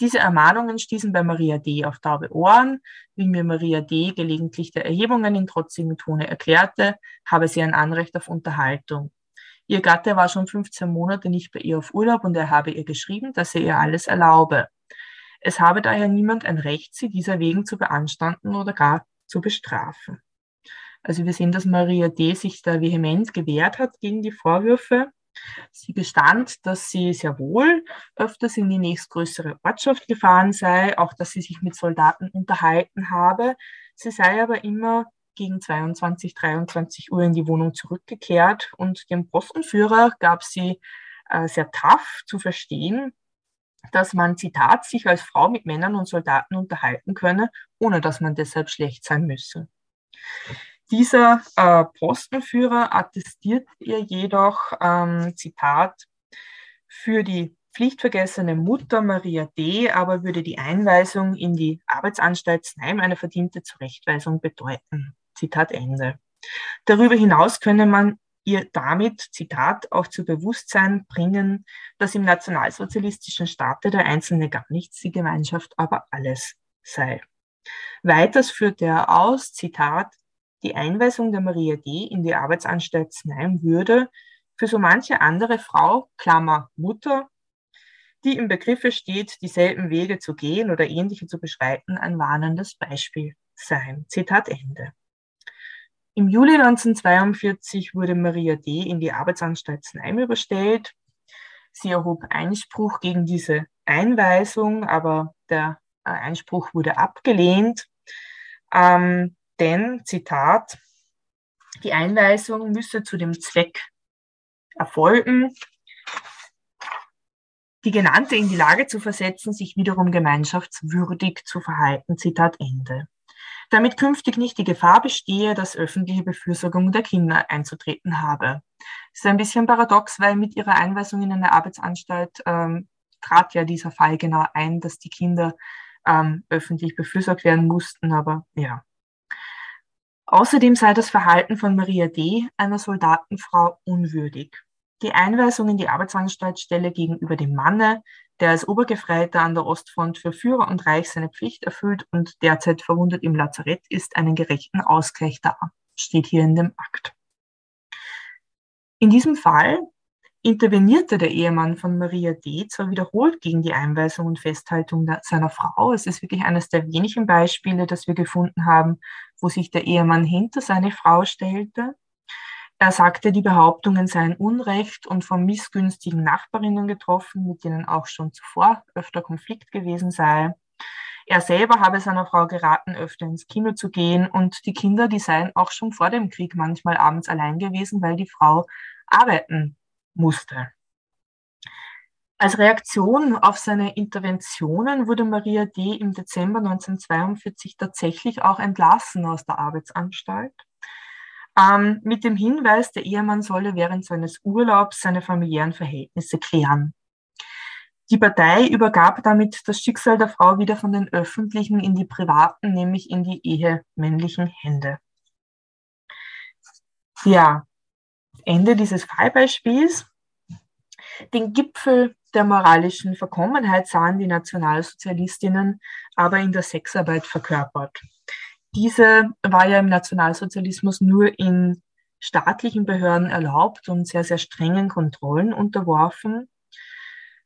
Diese Ermahnungen stießen bei Maria D. auf taube Ohren. Wie mir Maria D. gelegentlich der Erhebungen in trotzigem Tone erklärte, habe sie ein Anrecht auf Unterhaltung. Ihr Gatte war schon 15 Monate nicht bei ihr auf Urlaub und er habe ihr geschrieben, dass er ihr alles erlaube. Es habe daher niemand ein Recht, sie dieser wegen zu beanstanden oder gar zu bestrafen. Also wir sehen, dass Maria D. sich da vehement gewehrt hat gegen die Vorwürfe. Sie gestand, dass sie sehr wohl öfters in die nächstgrößere Ortschaft gefahren sei, auch dass sie sich mit Soldaten unterhalten habe. Sie sei aber immer gegen 22, 23 Uhr in die Wohnung zurückgekehrt und dem Postenführer gab sie äh, sehr tough zu verstehen, dass man, Zitat, sich als Frau mit Männern und Soldaten unterhalten könne, ohne dass man deshalb schlecht sein müsse. Dieser äh, Postenführer attestiert ihr jedoch, ähm, Zitat, für die pflichtvergessene Mutter Maria D. aber würde die Einweisung in die Arbeitsanstalt Snaim eine verdiente Zurechtweisung bedeuten. Zitat Ende. Darüber hinaus könne man ihr damit, Zitat, auch zu Bewusstsein bringen, dass im nationalsozialistischen Staate der Einzelne gar nichts, die Gemeinschaft aber alles sei. Weiters führt er aus, Zitat, die Einweisung der Maria D. in die Arbeitsanstalt Znaim würde für so manche andere Frau, Klammer Mutter, die im Begriffe steht, dieselben Wege zu gehen oder ähnliche zu beschreiten, ein warnendes Beispiel sein. Zitat Ende. Im Juli 1942 wurde Maria D. in die Arbeitsanstalt Znaim überstellt. Sie erhob Einspruch gegen diese Einweisung, aber der äh, Einspruch wurde abgelehnt. Ähm, denn, Zitat, die Einweisung müsse zu dem Zweck erfolgen, die Genannte in die Lage zu versetzen, sich wiederum gemeinschaftswürdig zu verhalten. Zitat Ende damit künftig nicht die Gefahr bestehe, dass öffentliche Befürsorgung der Kinder einzutreten habe. Das ist ein bisschen paradox, weil mit ihrer Einweisung in eine Arbeitsanstalt ähm, trat ja dieser Fall genau ein, dass die Kinder ähm, öffentlich befürsorgt werden mussten, aber ja. Außerdem sei das Verhalten von Maria D., einer Soldatenfrau, unwürdig. Die Einweisung in die Arbeitsanstaltstelle gegenüber dem Manne der als Obergefreiter an der Ostfront für Führer und Reich seine Pflicht erfüllt und derzeit verwundet im Lazarett ist, einen gerechten Ausgleich dar, steht hier in dem Akt. In diesem Fall intervenierte der Ehemann von Maria D. zwar wiederholt gegen die Einweisung und Festhaltung seiner Frau. Es ist wirklich eines der wenigen Beispiele, das wir gefunden haben, wo sich der Ehemann hinter seine Frau stellte. Er sagte, die Behauptungen seien unrecht und von missgünstigen Nachbarinnen getroffen, mit denen auch schon zuvor öfter Konflikt gewesen sei. Er selber habe seiner Frau geraten, öfter ins Kino zu gehen und die Kinder, die seien auch schon vor dem Krieg manchmal abends allein gewesen, weil die Frau arbeiten musste. Als Reaktion auf seine Interventionen wurde Maria D. im Dezember 1942 tatsächlich auch entlassen aus der Arbeitsanstalt ähm, mit dem Hinweis, der Ehemann solle während seines Urlaubs seine familiären Verhältnisse klären. Die Partei übergab damit das Schicksal der Frau wieder von den öffentlichen in die privaten, nämlich in die ehemännlichen Hände. Ja, Ende dieses Fallbeispiels. Den Gipfel der moralischen Verkommenheit sahen die Nationalsozialistinnen aber in der Sexarbeit verkörpert. Diese war ja im Nationalsozialismus nur in staatlichen Behörden erlaubt und sehr, sehr strengen Kontrollen unterworfen.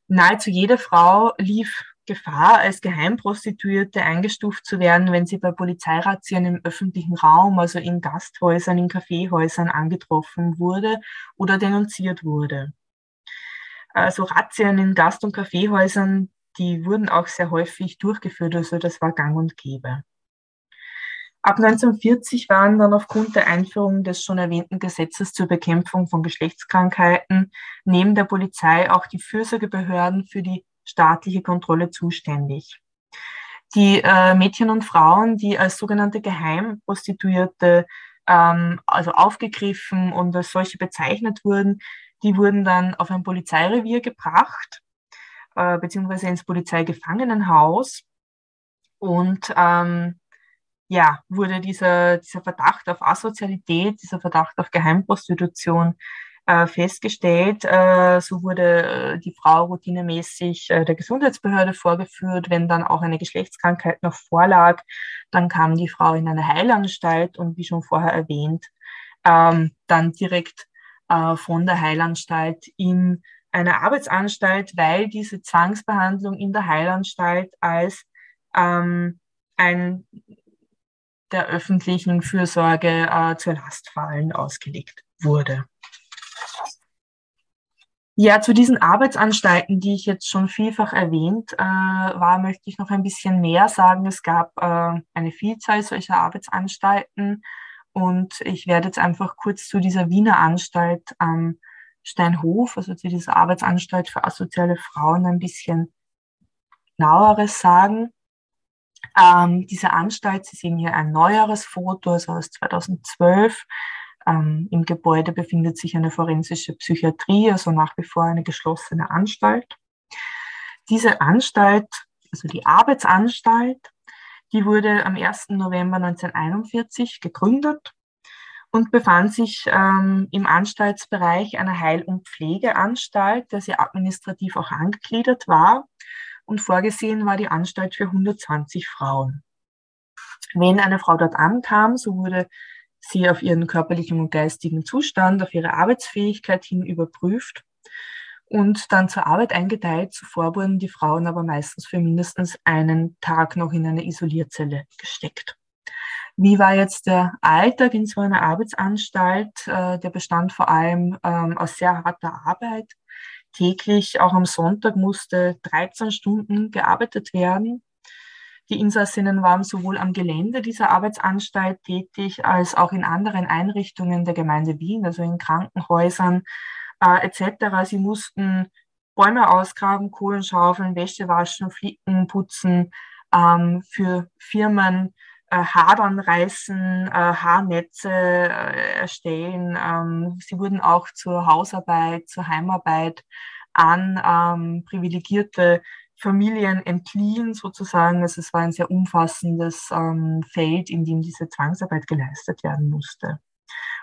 Nahezu jede Frau lief Gefahr, als Geheimprostituierte eingestuft zu werden, wenn sie bei Polizeirazzien im öffentlichen Raum, also in Gasthäusern, in Kaffeehäusern angetroffen wurde oder denunziert wurde. Also Razzien in Gast- und Kaffeehäusern, die wurden auch sehr häufig durchgeführt, also das war gang und gäbe. Ab 1940 waren dann aufgrund der Einführung des schon erwähnten Gesetzes zur Bekämpfung von Geschlechtskrankheiten neben der Polizei auch die Fürsorgebehörden für die staatliche Kontrolle zuständig. Die äh, Mädchen und Frauen, die als sogenannte Geheimprostituierte ähm, also aufgegriffen und als solche bezeichnet wurden, die wurden dann auf ein Polizeirevier gebracht, äh, beziehungsweise ins Polizeigefangenenhaus. Und ähm, ja, wurde dieser, dieser Verdacht auf Asozialität, dieser Verdacht auf Geheimprostitution äh, festgestellt. Äh, so wurde äh, die Frau routinemäßig äh, der Gesundheitsbehörde vorgeführt. Wenn dann auch eine Geschlechtskrankheit noch vorlag, dann kam die Frau in eine Heilanstalt und wie schon vorher erwähnt, ähm, dann direkt äh, von der Heilanstalt in eine Arbeitsanstalt, weil diese Zwangsbehandlung in der Heilanstalt als ähm, ein der öffentlichen Fürsorge äh, zur Last fallen ausgelegt wurde. Ja, zu diesen Arbeitsanstalten, die ich jetzt schon vielfach erwähnt äh, war, möchte ich noch ein bisschen mehr sagen. Es gab äh, eine Vielzahl solcher Arbeitsanstalten und ich werde jetzt einfach kurz zu dieser Wiener Anstalt am Steinhof, also zu dieser Arbeitsanstalt für asoziale Frauen, ein bisschen genaueres sagen. Ähm, diese Anstalt, Sie sehen hier ein neueres Foto, also aus 2012. Ähm, Im Gebäude befindet sich eine forensische Psychiatrie, also nach wie vor eine geschlossene Anstalt. Diese Anstalt, also die Arbeitsanstalt, die wurde am 1. November 1941 gegründet und befand sich ähm, im Anstaltsbereich einer Heil- und Pflegeanstalt, der sie administrativ auch angegliedert war. Und vorgesehen war die Anstalt für 120 Frauen. Wenn eine Frau dort ankam, so wurde sie auf ihren körperlichen und geistigen Zustand, auf ihre Arbeitsfähigkeit hin überprüft und dann zur Arbeit eingeteilt. Zuvor wurden die Frauen aber meistens für mindestens einen Tag noch in eine Isolierzelle gesteckt. Wie war jetzt der Alltag in so einer Arbeitsanstalt? Äh, der bestand vor allem ähm, aus sehr harter Arbeit. Täglich, auch am Sonntag, musste 13 Stunden gearbeitet werden. Die Insassinnen waren sowohl am Gelände dieser Arbeitsanstalt tätig als auch in anderen Einrichtungen der Gemeinde Wien, also in Krankenhäusern äh, etc. Sie mussten Bäume ausgraben, Kohlen schaufeln, Wäsche waschen, Flicken putzen, ähm, für Firmen Hadern reißen, äh, Haarnetze äh, erstellen. Ähm, sie wurden auch zur Hausarbeit, zur Heimarbeit an ähm, privilegierte Familien entliehen sozusagen. Also es war ein sehr umfassendes ähm, Feld, in dem diese Zwangsarbeit geleistet werden musste.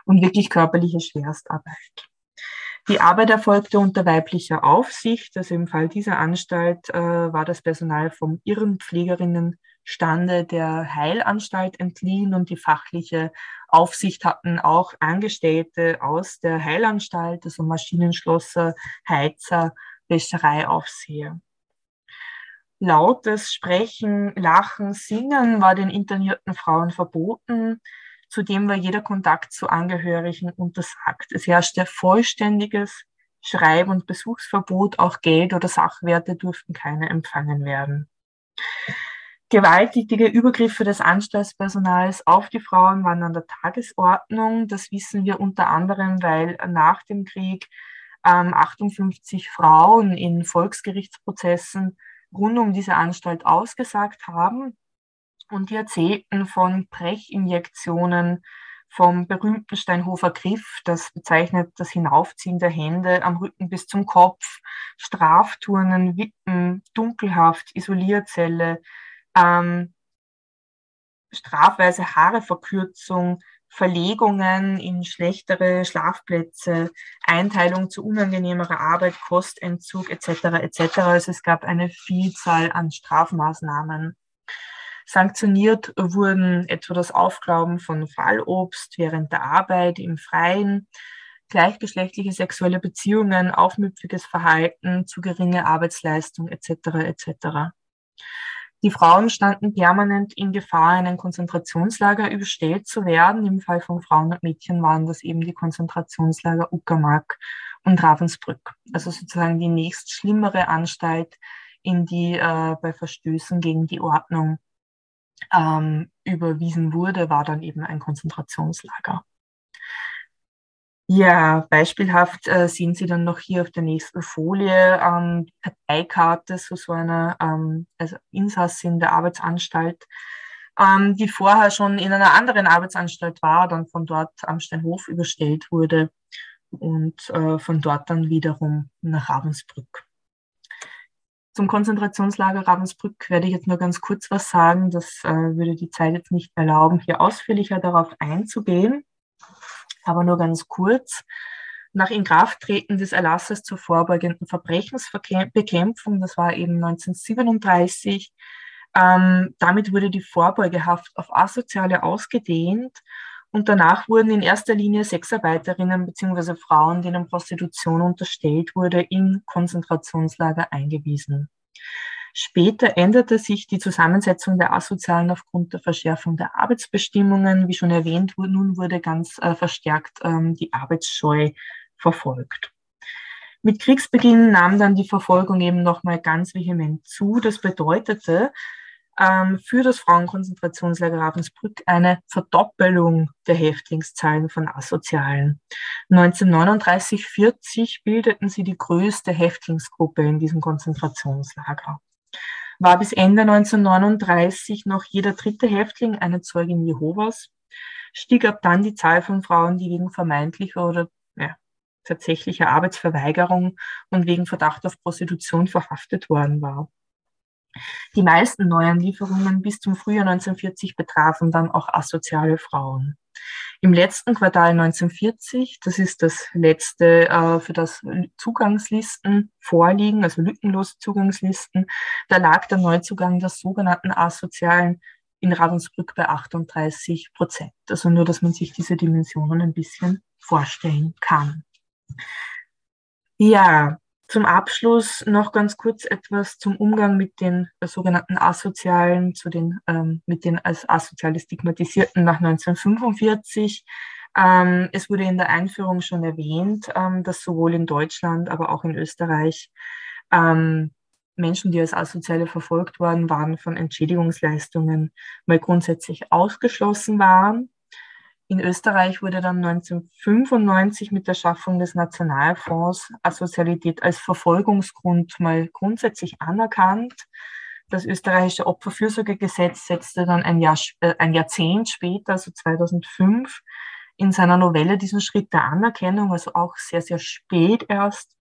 Und wirklich körperliche Schwerstarbeit. Die Arbeit erfolgte unter weiblicher Aufsicht. Also im Fall dieser Anstalt äh, war das Personal vom Irrenpflegerinnenstande der Heilanstalt entliehen und die fachliche Aufsicht hatten auch Angestellte aus der Heilanstalt, also Maschinenschlosser, Heizer, Wäschereiaufseher. Lautes Sprechen, Lachen, Singen war den internierten Frauen verboten. Zudem war jeder Kontakt zu Angehörigen untersagt. Es herrschte vollständiges Schreib- und Besuchsverbot. Auch Geld oder Sachwerte durften keine empfangen werden. Gewalttätige Übergriffe des Anstaltspersonals auf die Frauen waren an der Tagesordnung. Das wissen wir unter anderem, weil nach dem Krieg ähm, 58 Frauen in Volksgerichtsprozessen rund um diese Anstalt ausgesagt haben. Und die erzählten von Brechinjektionen, vom berühmten Steinhofer Griff, das bezeichnet das Hinaufziehen der Hände am Rücken bis zum Kopf, Strafturnen, Wippen, Dunkelhaft, Isolierzelle, ähm, strafweise Haareverkürzung, Verlegungen in schlechtere Schlafplätze, Einteilung zu unangenehmerer Arbeit, Kostentzug etc. etc. Also es gab eine Vielzahl an Strafmaßnahmen. Sanktioniert wurden etwa das Aufglauben von Fallobst während der Arbeit im Freien, gleichgeschlechtliche sexuelle Beziehungen, aufmüpfiges Verhalten, zu geringe Arbeitsleistung etc. etc. Die Frauen standen permanent in Gefahr, in ein Konzentrationslager überstellt zu werden. Im Fall von Frauen und Mädchen waren das eben die Konzentrationslager Uckermark und Ravensbrück. Also sozusagen die nächst schlimmere Anstalt, in die äh, bei Verstößen gegen die Ordnung ähm, überwiesen wurde, war dann eben ein Konzentrationslager. Ja, beispielhaft äh, sehen Sie dann noch hier auf der nächsten Folie ähm, die Karteikarte so, so einer ähm, also Insassin der Arbeitsanstalt, ähm, die vorher schon in einer anderen Arbeitsanstalt war, dann von dort am Steinhof überstellt wurde und äh, von dort dann wiederum nach Ravensbrück. Zum Konzentrationslager Ravensbrück werde ich jetzt nur ganz kurz was sagen. Das äh, würde die Zeit jetzt nicht erlauben, hier ausführlicher darauf einzugehen aber nur ganz kurz. Nach Inkrafttreten des Erlasses zur vorbeugenden Verbrechensbekämpfung, das war eben 1937, ähm, damit wurde die Vorbeugehaft auf Asoziale ausgedehnt Und danach wurden in erster Linie Sexarbeiterinnen bzw. Frauen, denen Prostitution unterstellt wurde, in Konzentrationslager eingewiesen. Später änderte sich die Zusammensetzung der Asozialen aufgrund der Verschärfung der Arbeitsbestimmungen. Wie schon erwähnt, nun wurde ganz äh, verstärkt ähm, die Arbeitsscheu verfolgt. Mit Kriegsbeginn nahm dann die Verfolgung eben nochmal ganz vehement zu. Das bedeutete, ähm, für das Frauenkonzentrationslager Ravensbrück eine Verdoppelung der Häftlingszahlen von Asozialen. 1939-40 bildeten sie die größte Häftlingsgruppe in diesem Konzentrationslager. War bis Ende 1939 noch jeder dritte Häftling eine Zeugin Jehovas, stieg ab dann die Zahl von Frauen, die wegen vermeintlicher oder ja, tatsächlicher Arbeitsverweigerung und wegen Verdacht auf Prostitution verhaftet worden war. Die meisten neuen Lieferungen bis zum Frühjahr 1940 betrafen dann auch asoziale Frauen. Im letzten Quartal 1940, das ist das letzte, äh, für das Zugangslisten vorliegen, also lückenlose Zugangslisten, da lag der Neuzugang der sogenannten Asozialen in Ravensbrück bei 38 Prozent. Also nur, dass man sich diese Dimensionen ein bisschen vorstellen kann. Ja, zum Abschluss noch ganz kurz etwas zum Umgang mit den äh, sogenannten Asozialen, zu den, ähm, mit den als asoziale Stigmatisierten nach 1945. Ähm, es wurde in der Einführung schon erwähnt, ähm, dass sowohl in Deutschland, aber auch in Österreich ähm, Menschen, die als Asoziale verfolgt worden waren, von Entschädigungsleistungen mal grundsätzlich ausgeschlossen waren. In Österreich wurde dann 1995 mit der Schaffung des Nationalfonds Asozialität als Verfolgungsgrund mal grundsätzlich anerkannt. Das österreichische Opferfürsorgegesetz setzte dann ein, Jahr, äh, ein Jahrzehnt später, also 2005, in seiner Novelle diesen Schritt der Anerkennung, also auch sehr, sehr spät erst.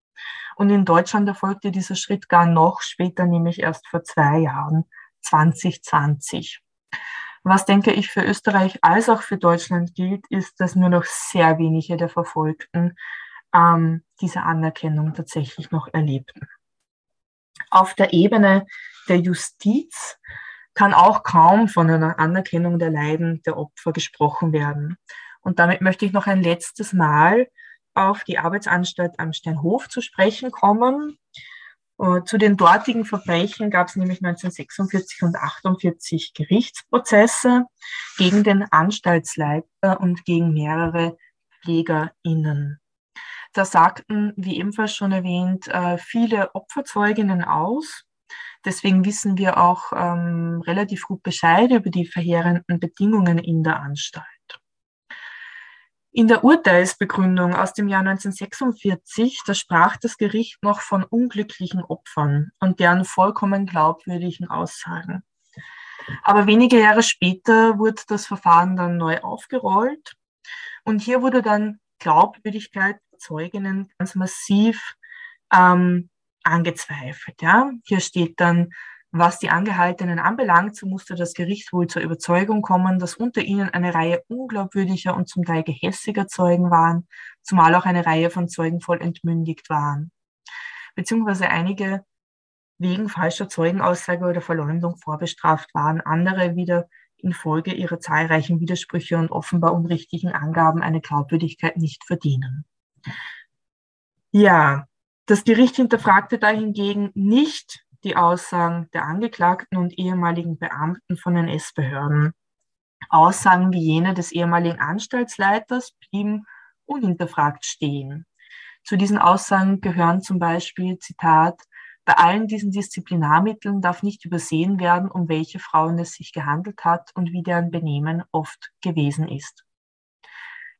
Und in Deutschland erfolgte dieser Schritt gar noch später, nämlich erst vor zwei Jahren, 2020. Was, denke ich, für Österreich als auch für Deutschland gilt, ist, dass nur noch sehr wenige der Verfolgten ähm, diese Anerkennung tatsächlich noch erlebten. Auf der Ebene der Justiz kann auch kaum von einer Anerkennung der Leiden der Opfer gesprochen werden. Und damit möchte ich noch ein letztes Mal auf die Arbeitsanstalt am Steinhof zu sprechen kommen. Äh, zu den dortigen Verbrechen gab es nämlich 1946 und 48 Gerichtsprozesse gegen den Anstaltsleiter und gegen mehrere PflegerInnen. Da sagten, wie ebenfalls schon erwähnt, äh, viele Opferzeuginnen aus. Deswegen wissen wir auch ähm, relativ gut Bescheid über die verheerenden Bedingungen in der Anstalt. In der Urteilsbegründung aus dem Jahr 1946, da sprach das Gericht noch von unglücklichen Opfern und deren vollkommen glaubwürdigen Aussagen. Aber wenige Jahre später wurde das Verfahren dann neu aufgerollt und hier wurde dann Glaubwürdigkeit der Zeuginnen ganz massiv ähm, angezweifelt. Ja? Hier steht dann, was die Angehaltenen anbelangt, so musste das Gericht wohl zur Überzeugung kommen, dass unter ihnen eine Reihe unglaubwürdiger und zum Teil gehässiger Zeugen waren, zumal auch eine Reihe von Zeugen voll entmündigt waren. Beziehungsweise einige wegen falscher Zeugenaussage oder Verleumdung vorbestraft waren, andere wieder infolge ihrer zahlreichen Widersprüche und offenbar unrichtigen Angaben eine Glaubwürdigkeit nicht verdienen. Ja, das Gericht hinterfragte dahingegen nicht die Aussagen der Angeklagten und ehemaligen Beamten von NS-Behörden. Aussagen wie jene des ehemaligen Anstaltsleiters blieben unhinterfragt stehen. Zu diesen Aussagen gehören zum Beispiel, Zitat, bei allen diesen Disziplinarmitteln darf nicht übersehen werden, um welche Frauen es sich gehandelt hat und wie deren Benehmen oft gewesen ist.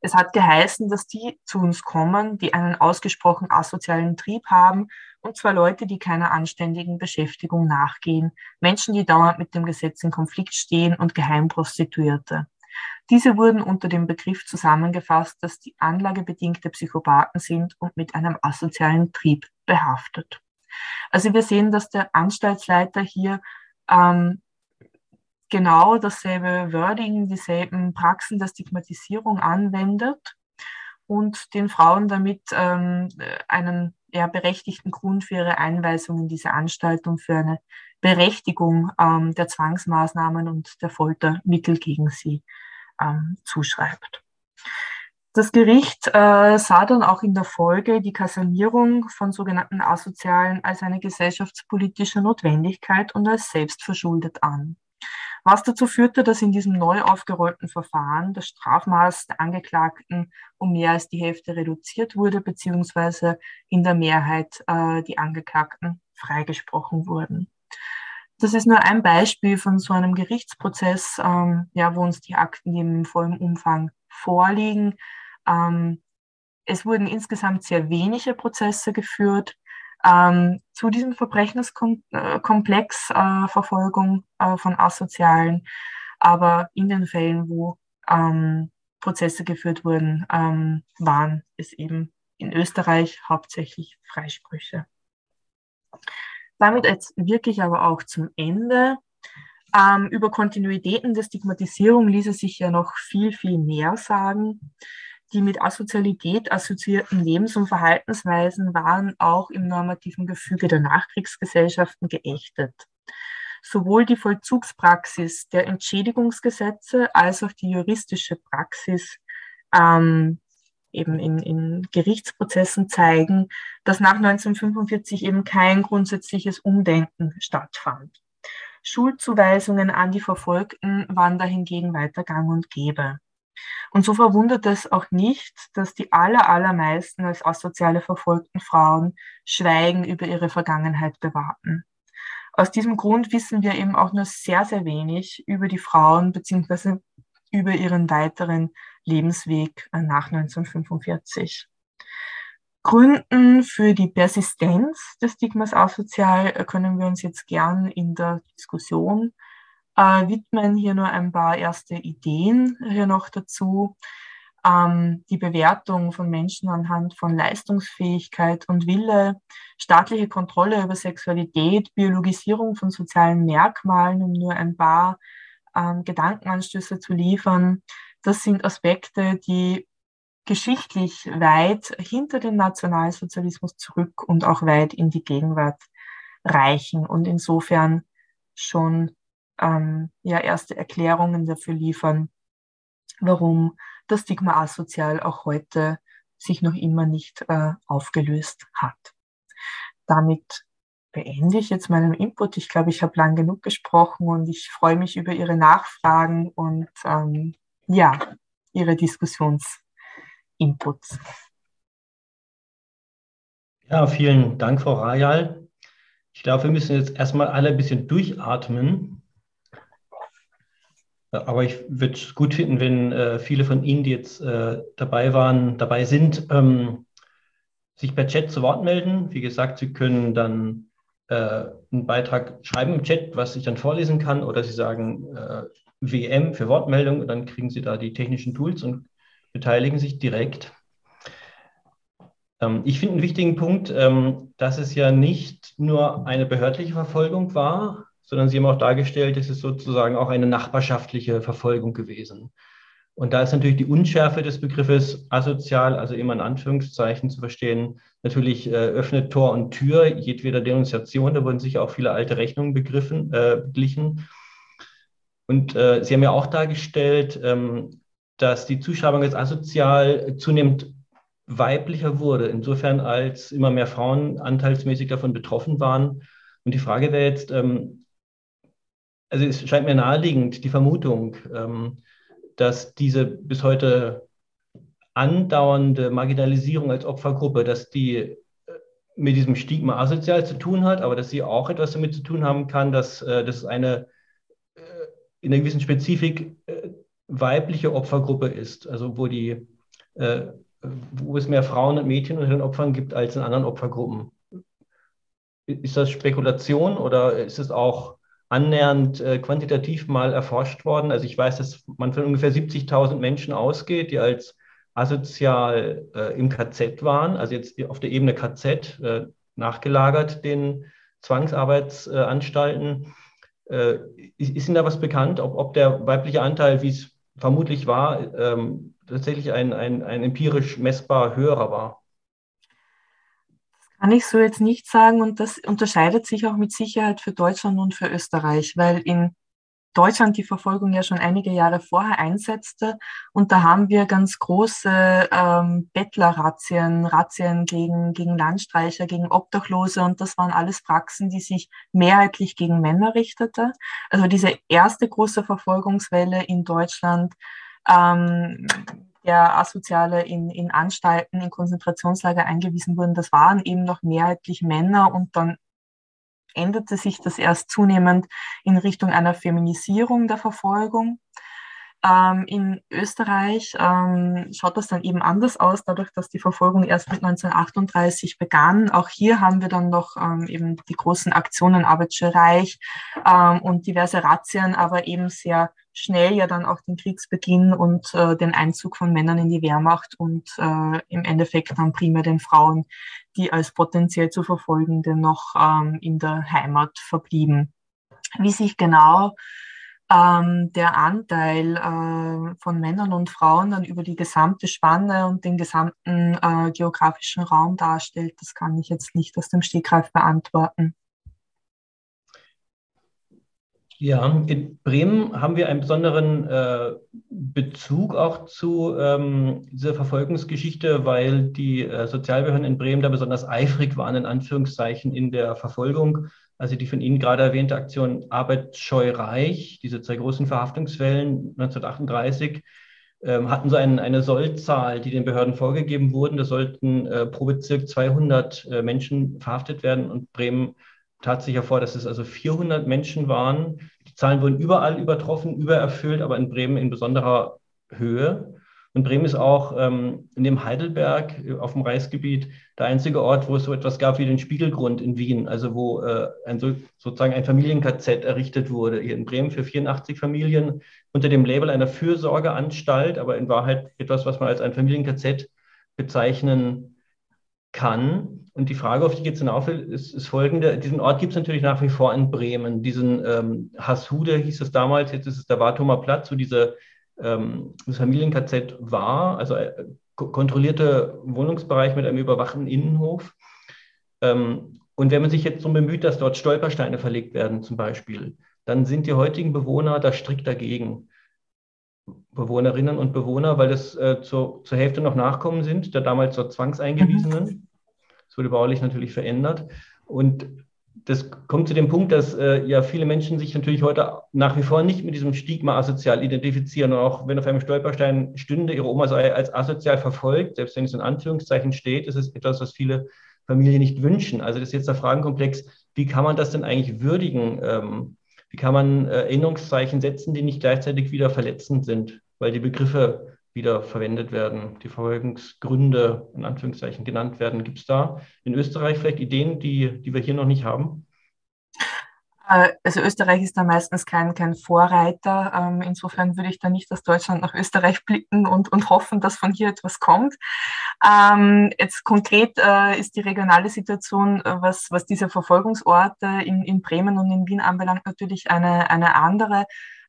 Es hat geheißen, dass die zu uns kommen, die einen ausgesprochen asozialen Trieb haben, und zwar Leute, die keiner anständigen Beschäftigung nachgehen, Menschen, die dauernd mit dem Gesetz in Konflikt stehen und Geheimprostituierte. Diese wurden unter dem Begriff zusammengefasst, dass die anlagebedingte Psychopathen sind und mit einem asozialen Trieb behaftet. Also wir sehen, dass der Anstaltsleiter hier ähm, genau dasselbe Wording, dieselben Praxen der Stigmatisierung anwendet und den Frauen damit ähm, einen eher berechtigten Grund für ihre Einweisung in diese Anstalt und für eine Berechtigung ähm, der Zwangsmaßnahmen und der Foltermittel gegen sie ähm, zuschreibt. Das Gericht äh, sah dann auch in der Folge die Kasernierung von sogenannten Asozialen als eine gesellschaftspolitische Notwendigkeit und als selbstverschuldet an. Was dazu führte, dass in diesem neu aufgerollten Verfahren das Strafmaß der Angeklagten um mehr als die Hälfte reduziert wurde, beziehungsweise in der Mehrheit äh, die Angeklagten freigesprochen wurden. Das ist nur ein Beispiel von so einem Gerichtsprozess, ähm, ja, wo uns die Akten eben im vollen Umfang vorliegen. Ähm, es wurden insgesamt sehr wenige Prozesse geführt ähm, zu diesem Verbrechenskomplex äh, Verfolgung äh, von Asozialen. Aber in den Fällen, wo ähm, Prozesse geführt wurden, ähm, waren es eben in Österreich hauptsächlich Freisprüche. Damit jetzt wirklich aber auch zum Ende. Ähm, über Kontinuitäten der Stigmatisierung ließe sich ja noch viel, viel mehr sagen die mit Asozialität assoziierten Lebens- und Verhaltensweisen waren auch im normativen Gefüge der Nachkriegsgesellschaften geächtet. Sowohl die Vollzugspraxis der Entschädigungsgesetze als auch die juristische Praxis ähm, eben in, in Gerichtsprozessen zeigen, dass nach 1945 eben kein grundsätzliches Umdenken stattfand. Schuldzuweisungen an die Verfolgten waren dahingegen weiter gang und gäbe. Und so verwundert es auch nicht, dass die aller, allermeisten als asoziale verfolgten Frauen Schweigen über ihre Vergangenheit bewahrten. Aus diesem Grund wissen wir eben auch nur sehr, sehr wenig über die Frauen beziehungsweise über ihren weiteren Lebensweg nach 1945. Gründen für die Persistenz des Stigmas asozial können wir uns jetzt gern in der Diskussion äh, widmen hier nur ein paar erste Ideen hier noch dazu. Ähm, die Bewertung von Menschen anhand von Leistungsfähigkeit und Wille, staatliche Kontrolle über Sexualität, Biologisierung von sozialen Merkmalen, um nur ein paar ähm, Gedankenanstöße zu liefern. Das sind Aspekte, die geschichtlich weit hinter den Nationalsozialismus zurück und auch weit in die Gegenwart reichen und insofern schon ähm, ja erste Erklärungen dafür liefern, warum das Stigma asozial auch heute sich noch immer nicht äh, aufgelöst hat. Damit beende ich jetzt meinen Input. Ich glaube, ich habe lang genug gesprochen und ich freue mich über Ihre Nachfragen und ähm, ja, Ihre Diskussionsinputs. Ja, vielen Dank, Frau Rajal. Ich glaube, wir müssen jetzt erstmal alle ein bisschen durchatmen aber ich würde es gut finden, wenn äh, viele von Ihnen, die jetzt äh, dabei waren, dabei sind, ähm, sich per Chat zu Wort melden. Wie gesagt, Sie können dann äh, einen Beitrag schreiben im Chat, was ich dann vorlesen kann, oder Sie sagen äh, WM für Wortmeldung und dann kriegen Sie da die technischen Tools und beteiligen sich direkt. Ähm, ich finde einen wichtigen Punkt, ähm, dass es ja nicht nur eine behördliche Verfolgung war, sondern sie haben auch dargestellt, es ist sozusagen auch eine nachbarschaftliche Verfolgung gewesen. Und da ist natürlich die Unschärfe des Begriffes asozial, also immer in Anführungszeichen zu verstehen, natürlich äh, öffnet Tor und Tür jedweder Denunziation. Da wurden sicher auch viele alte Rechnungen begriffen, äh, beglichen. Und äh, Sie haben ja auch dargestellt, ähm, dass die Zuschreibung als asozial zunehmend weiblicher wurde, insofern als immer mehr Frauen anteilsmäßig davon betroffen waren. Und die Frage wäre jetzt, ähm, also es scheint mir naheliegend, die Vermutung, ähm, dass diese bis heute andauernde Marginalisierung als Opfergruppe, dass die äh, mit diesem Stigma asozial zu tun hat, aber dass sie auch etwas damit zu tun haben kann, dass äh, das eine äh, in einer gewissen Spezifik weibliche Opfergruppe ist, also wo die wo es mehr Frauen und Mädchen unter den Opfern gibt als in anderen Opfergruppen. Ist das Spekulation oder ist es auch annähernd äh, quantitativ mal erforscht worden. Also ich weiß, dass man von ungefähr 70.000 Menschen ausgeht, die als asozial äh, im KZ waren, also jetzt auf der Ebene KZ äh, nachgelagert den Zwangsarbeitsanstalten. Äh, ist, ist Ihnen da was bekannt, ob, ob der weibliche Anteil, wie es vermutlich war, ähm, tatsächlich ein, ein, ein empirisch messbar höherer war? Kann ich so jetzt nicht sagen und das unterscheidet sich auch mit Sicherheit für Deutschland und für Österreich, weil in Deutschland die Verfolgung ja schon einige Jahre vorher einsetzte. Und da haben wir ganz große ähm, Bettlerrazzien, Razzien gegen, gegen Landstreicher, gegen Obdachlose. Und das waren alles Praxen, die sich mehrheitlich gegen Männer richtete. Also diese erste große Verfolgungswelle in Deutschland, ähm, der Asoziale in, in Anstalten, in Konzentrationslager eingewiesen wurden, das waren eben noch mehrheitlich Männer und dann änderte sich das erst zunehmend in Richtung einer Feminisierung der Verfolgung. Ähm, in Österreich ähm, schaut das dann eben anders aus, dadurch, dass die Verfolgung erst mit 1938 begann. Auch hier haben wir dann noch ähm, eben die großen Aktionen Arbeitsche Reich ähm, und diverse Razzien, aber eben sehr schnell ja dann auch den Kriegsbeginn und äh, den Einzug von Männern in die Wehrmacht und äh, im Endeffekt dann primär den Frauen, die als potenziell zu Verfolgende noch ähm, in der Heimat verblieben. Wie sich genau ähm, der Anteil äh, von Männern und Frauen dann über die gesamte Spanne und den gesamten äh, geografischen Raum darstellt, das kann ich jetzt nicht aus dem Stegreif beantworten. Ja, in Bremen haben wir einen besonderen äh, Bezug auch zu ähm, dieser Verfolgungsgeschichte, weil die äh, Sozialbehörden in Bremen da besonders eifrig waren, in Anführungszeichen, in der Verfolgung. Also die von Ihnen gerade erwähnte Aktion Arbeitsscheu Reich, diese zwei großen Verhaftungswellen 1938, ähm, hatten so ein, eine Sollzahl, die den Behörden vorgegeben wurden. Da sollten äh, pro Bezirk 200 äh, Menschen verhaftet werden und Bremen tat sich hervor, dass es also 400 Menschen waren. Die Zahlen wurden überall übertroffen, übererfüllt, aber in Bremen in besonderer Höhe. Und Bremen ist auch ähm, neben Heidelberg auf dem Reichsgebiet der einzige Ort, wo es so etwas gab wie den Spiegelgrund in Wien, also wo äh, ein, so, sozusagen ein Familien-KZ errichtet wurde. Hier in Bremen für 84 Familien unter dem Label einer Fürsorgeanstalt, aber in Wahrheit etwas, was man als ein Familien-KZ bezeichnen kann. Und die Frage, auf die jetzt hinauf will, ist, ist folgende. Diesen Ort gibt es natürlich nach wie vor in Bremen. Diesen ähm, Hassude hieß es damals, jetzt ist es der Wartumer Platz, wo diese ähm, das Familien-KZ war, also äh, kontrollierte Wohnungsbereich mit einem überwachten Innenhof. Ähm, und wenn man sich jetzt so bemüht, dass dort Stolpersteine verlegt werden zum Beispiel, dann sind die heutigen Bewohner da strikt dagegen. Bewohnerinnen und Bewohner, weil das äh, zur, zur Hälfte noch Nachkommen sind, der damals dort Zwangseingewiesenen. Mhm. Es wurde baulich natürlich verändert. Und das kommt zu dem Punkt, dass äh, ja viele Menschen sich natürlich heute nach wie vor nicht mit diesem Stigma asozial identifizieren. Und auch wenn auf einem Stolperstein stünde, ihre Oma sei als asozial verfolgt, selbst wenn es in Anführungszeichen steht, ist es etwas, was viele Familien nicht wünschen. Also das ist jetzt der Fragenkomplex, wie kann man das denn eigentlich würdigen? Ähm, wie kann man äh, Erinnerungszeichen setzen, die nicht gleichzeitig wieder verletzend sind? Weil die Begriffe wieder verwendet werden, die Verfolgungsgründe in Anführungszeichen genannt werden. Gibt es da in Österreich vielleicht Ideen, die, die wir hier noch nicht haben? Äh, also Österreich ist da meistens kein, kein Vorreiter. Ähm, insofern würde ich da nicht aus Deutschland nach Österreich blicken und, und hoffen, dass von hier etwas kommt. Ähm, jetzt konkret äh, ist die regionale Situation, äh, was, was diese Verfolgungsorte in, in Bremen und in Wien anbelangt, natürlich eine, eine andere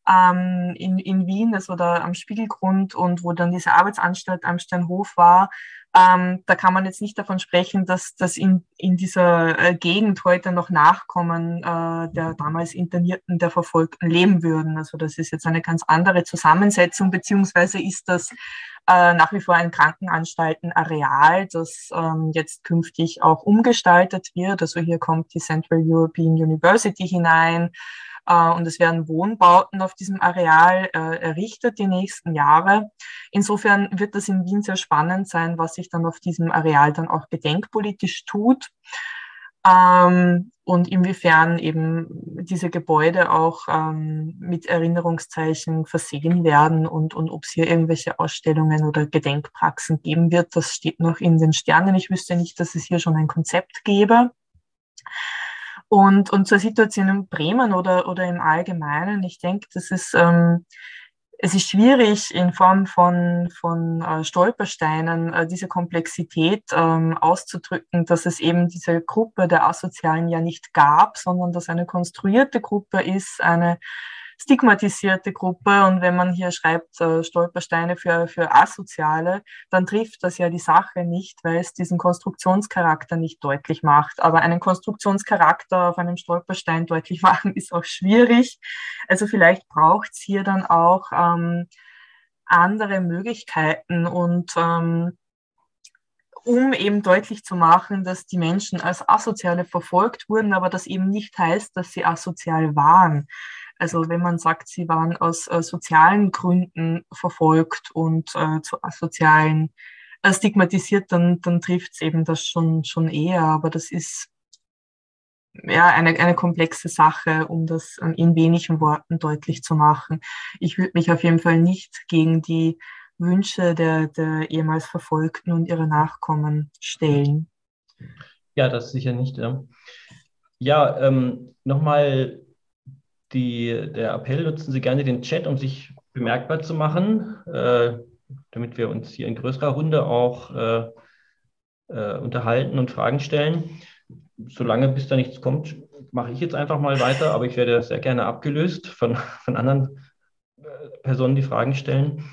ähm, in, in Wien, war da am Spiegelgrund und wo dann diese Arbeitsanstalt am Steinhof war, ähm, da kann man jetzt nicht davon sprechen, dass, dass in, in dieser äh, Gegend heute noch Nachkommen äh, der damals Internierten, der Verfolgten leben würden. Also das ist jetzt eine ganz andere Zusammensetzung, beziehungsweise ist das äh, nach wie vor ein Krankenanstaltenareal, das ähm, jetzt künftig auch umgestaltet wird. Also hier kommt die Central European University hinein. Äh, und es werden Wohnbauten auf diesem Areal äh, errichtet die nächsten Jahre. Insofern wird das in Wien sehr spannend sein, was sich dann auf diesem Areal dann auch gedenkpolitisch tut. Ähm, und inwiefern eben diese Gebäude auch ähm, mit Erinnerungszeichen versehen werden und, und ob es hier irgendwelche Ausstellungen oder Gedenkpraxen geben wird, das steht noch in den Sternen. Ich wüsste nicht, dass es hier schon ein Konzept gäbe. Und, und zur Situation in Bremen oder, oder im Allgemeinen, ich denke, das ist, ähm, es ist schwierig in Form von, von äh, Stolpersteinen äh, diese Komplexität ähm, auszudrücken, dass es eben diese Gruppe der Asozialen ja nicht gab, sondern dass eine konstruierte Gruppe ist, eine stigmatisierte Gruppe. Und wenn man hier schreibt, äh, Stolpersteine für, für Asoziale, dann trifft das ja die Sache nicht, weil es diesen Konstruktionscharakter nicht deutlich macht. Aber einen Konstruktionscharakter auf einem Stolperstein deutlich machen ist auch schwierig. Also vielleicht braucht es hier dann auch ähm, andere Möglichkeiten und ähm, um eben deutlich zu machen, dass die Menschen als Asoziale verfolgt wurden, aber das eben nicht heißt, dass sie asozial waren. Also wenn man sagt, sie waren aus äh, sozialen Gründen verfolgt und äh, zu asozialen äh, stigmatisiert, dann, dann trifft es eben das schon, schon eher. Aber das ist ja eine, eine komplexe Sache, um das in wenigen Worten deutlich zu machen. Ich würde mich auf jeden Fall nicht gegen die Wünsche der, der ehemals Verfolgten und ihrer Nachkommen stellen. Ja, das sicher nicht. Ja, ja ähm, nochmal der Appell, nutzen Sie gerne den Chat, um sich bemerkbar zu machen, äh, damit wir uns hier in größerer Runde auch äh, äh, unterhalten und Fragen stellen. Solange bis da nichts kommt, mache ich jetzt einfach mal weiter, aber ich werde sehr gerne abgelöst von, von anderen äh, Personen, die Fragen stellen.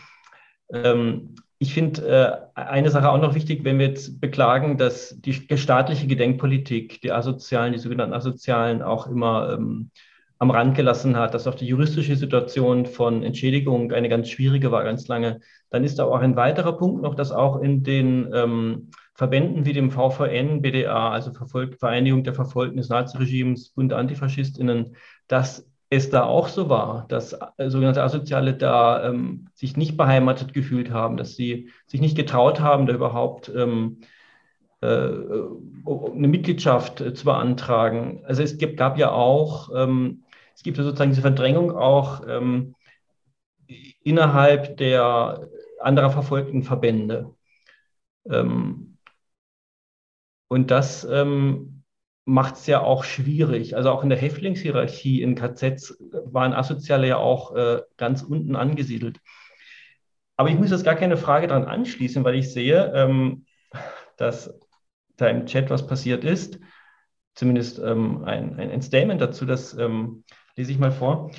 Ähm, ich finde äh, eine Sache auch noch wichtig, wenn wir jetzt beklagen, dass die staatliche Gedenkpolitik, die Asozialen, die sogenannten Asozialen auch immer ähm, am Rand gelassen hat, dass auch die juristische Situation von Entschädigung eine ganz schwierige war, ganz lange, dann ist da auch ein weiterer Punkt noch, dass auch in den ähm, Verbänden wie dem VVN, BDA, also Verfolgt, Vereinigung der Verfolgten des Naziregimes, Bund AntifaschistInnen, dass es da auch so war, dass äh, sogenannte Asoziale da ähm, sich nicht beheimatet gefühlt haben, dass sie sich nicht getraut haben, da überhaupt ähm, äh, eine Mitgliedschaft äh, zu beantragen. Also es gibt, gab ja auch, ähm, es gibt ja sozusagen diese Verdrängung auch ähm, innerhalb der anderer verfolgten Verbände. Ähm, und das ähm, macht es ja auch schwierig. Also auch in der Häftlingshierarchie in KZs waren Asoziale ja auch äh, ganz unten angesiedelt. Aber ich muss jetzt gar keine Frage daran anschließen, weil ich sehe, ähm, dass da im Chat was passiert ist. Zumindest ähm, ein, ein, Statement dazu, das ähm, lese ich mal vor.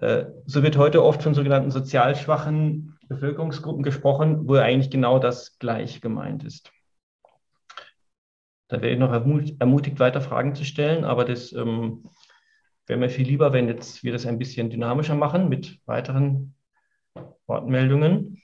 Äh, so wird heute oft von sogenannten sozial schwachen Bevölkerungsgruppen gesprochen, wo eigentlich genau das gleich gemeint ist. Da wäre ich noch ermutigt, weiter Fragen zu stellen, aber das ähm, wäre mir viel lieber, wenn jetzt wir das ein bisschen dynamischer machen mit weiteren Wortmeldungen.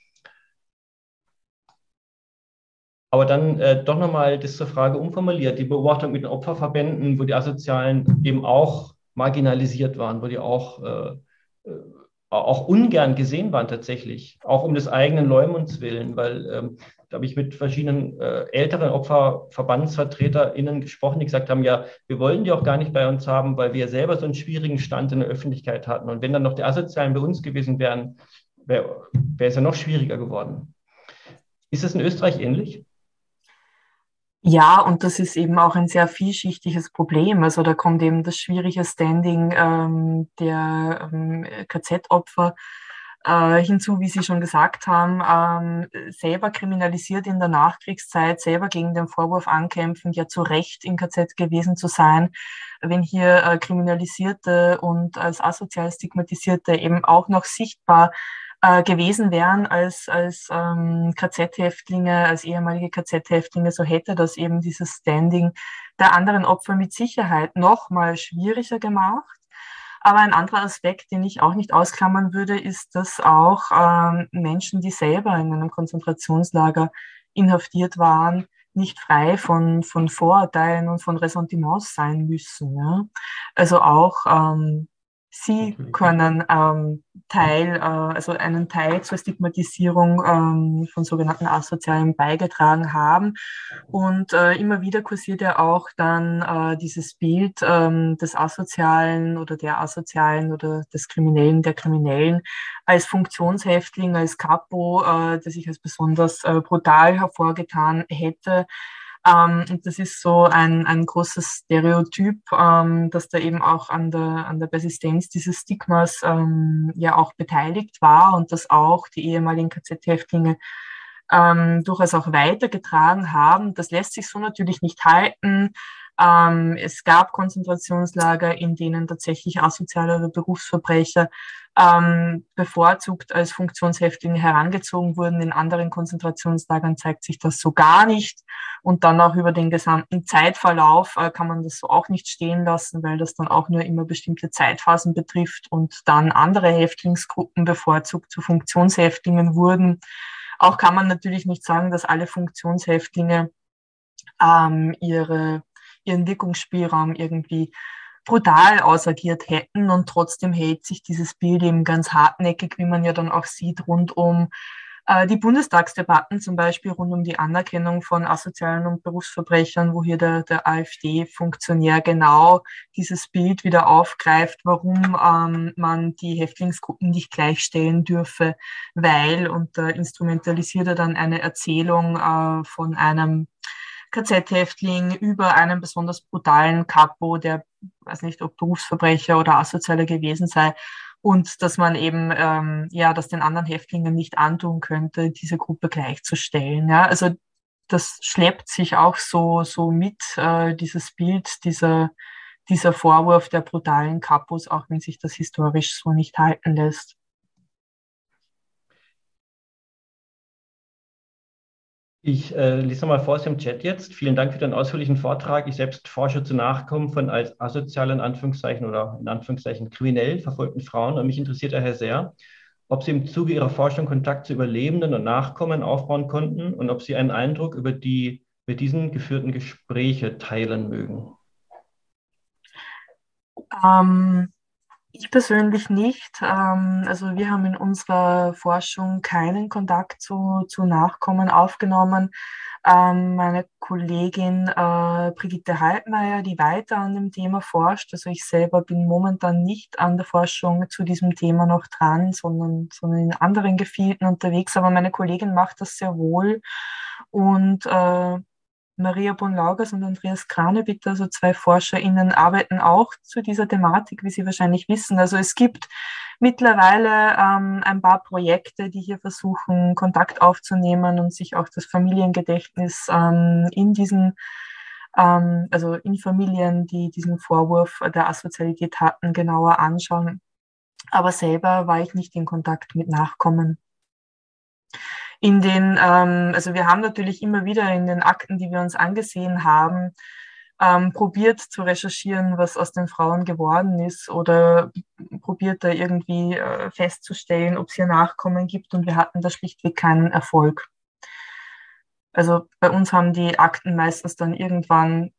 Aber dann äh, doch nochmal das zur Frage umformuliert, die Beobachtung mit den Opferverbänden, wo die Asozialen eben auch marginalisiert waren, wo die auch, äh, äh auch ungern gesehen waren tatsächlich, auch um des eigenen Leumunds willen, weil ähm, da habe ich mit verschiedenen äh, älteren OpferverbandsvertreterInnen gesprochen, die gesagt haben, ja, wir wollen die auch gar nicht bei uns haben, weil wir selber so einen schwierigen Stand in der Öffentlichkeit hatten. Und wenn dann noch die Asozialen bei uns gewesen wären, wäre wär es ja noch schwieriger geworden. Ist es in Österreich ähnlich? Ja, und das ist eben auch ein sehr vielschichtiges Problem. Also da kommt eben das schwierige Standing ähm, der ähm, KZ-Opfer äh, hinzu, wie Sie schon gesagt haben, ähm, selber kriminalisiert in der Nachkriegszeit, selber gegen den Vorwurf ankämpfen, ja zu Recht im KZ gewesen zu sein. Wenn hier äh, Kriminalisierte und als asozial Stigmatisierte eben auch noch sichtbar äh, gewesen wären als, als ähm, KZ-Häftlinge, als ehemalige KZ-Häftlinge, so hätte das eben dieses Standing der anderen Opfer mit Sicherheit noch mal schwieriger gemacht. Aber ein anderer Aspekt, den ich auch nicht ausklammern würde, ist, dass auch ähm, Menschen, die selber in einem Konzentrationslager inhaftiert waren, nicht frei von, von Vorurteilen und von Ressentiments sein müssen. Ja? Also auch ähm, Sie können ähm, Teil, äh, also einen Teil zur Stigmatisierung ähm, von sogenannten Asozialen beigetragen haben. Und äh, immer wieder kursiert ja auch dann äh, dieses Bild ähm, des Asozialen oder der Asozialen oder des Kriminellen, der Kriminellen als Funktionshäftling, als Capo, äh, der sich als besonders äh, brutal hervorgetan hätte. Ähm, und das ist so ein, ein großes Stereotyp, ähm, das da eben auch an der, an der Persistenz dieses Stigmas ähm, ja auch beteiligt war und das auch die ehemaligen KZ-Häftlinge ähm, durchaus auch weitergetragen haben. Das lässt sich so natürlich nicht halten. Ähm, es gab Konzentrationslager, in denen tatsächlich asoziale oder Berufsverbrecher ähm, bevorzugt als Funktionshäftlinge herangezogen wurden. In anderen Konzentrationslagern zeigt sich das so gar nicht. Und dann auch über den gesamten Zeitverlauf äh, kann man das so auch nicht stehen lassen, weil das dann auch nur immer bestimmte Zeitphasen betrifft und dann andere Häftlingsgruppen bevorzugt zu Funktionshäftlingen wurden. Auch kann man natürlich nicht sagen, dass alle Funktionshäftlinge ähm, ihre, ihren Wirkungsspielraum irgendwie brutal ausagiert hätten und trotzdem hält sich dieses Bild eben ganz hartnäckig, wie man ja dann auch sieht, rund um äh, die Bundestagsdebatten zum Beispiel rund um die Anerkennung von asozialen und Berufsverbrechern, wo hier der, der AfD-Funktionär genau dieses Bild wieder aufgreift, warum ähm, man die Häftlingsgruppen nicht gleichstellen dürfe, weil, und da instrumentalisiert er dann eine Erzählung äh, von einem KZ-Häftling über einen besonders brutalen Kapo, der weiß nicht, ob Berufsverbrecher oder Asozialer gewesen sei. Und dass man eben, ähm, ja, das den anderen Häftlingen nicht antun könnte, diese Gruppe gleichzustellen. Ja, also das schleppt sich auch so, so mit, äh, dieses Bild, dieser, dieser Vorwurf der brutalen Kapos, auch wenn sich das historisch so nicht halten lässt. Ich äh, lese mal vor aus dem Chat jetzt. Vielen Dank für den ausführlichen Vortrag. Ich selbst forsche zu Nachkommen von als asozial in Anführungszeichen oder in Anführungszeichen kriminell verfolgten Frauen. Und mich interessiert daher sehr, ob Sie im Zuge Ihrer Forschung Kontakt zu Überlebenden und Nachkommen aufbauen konnten und ob Sie einen Eindruck über die mit diesen geführten Gespräche teilen mögen. Ähm, ich persönlich nicht. Ähm, also wir haben in unserer Forschung keinen Kontakt zu, zu Nachkommen aufgenommen. Ähm, meine Kollegin äh, Brigitte Haltmeier, die weiter an dem Thema forscht, also ich selber bin momentan nicht an der Forschung zu diesem Thema noch dran, sondern, sondern in anderen Gefilden unterwegs, aber meine Kollegin macht das sehr wohl. Und äh, Maria Bonlaugers und Andreas Kranebitter, also zwei ForscherInnen, arbeiten auch zu dieser Thematik, wie Sie wahrscheinlich wissen. Also es gibt mittlerweile ähm, ein paar Projekte, die hier versuchen, Kontakt aufzunehmen und sich auch das Familiengedächtnis ähm, in diesen, ähm, also in Familien, die diesen Vorwurf der Asozialität hatten, genauer anschauen. Aber selber war ich nicht in Kontakt mit Nachkommen in den, ähm, also wir haben natürlich immer wieder in den Akten, die wir uns angesehen haben, ähm, probiert zu recherchieren, was aus den Frauen geworden ist oder probiert da irgendwie äh, festzustellen, ob es hier Nachkommen gibt und wir hatten da schlichtweg keinen Erfolg. Also bei uns haben die Akten meistens dann irgendwann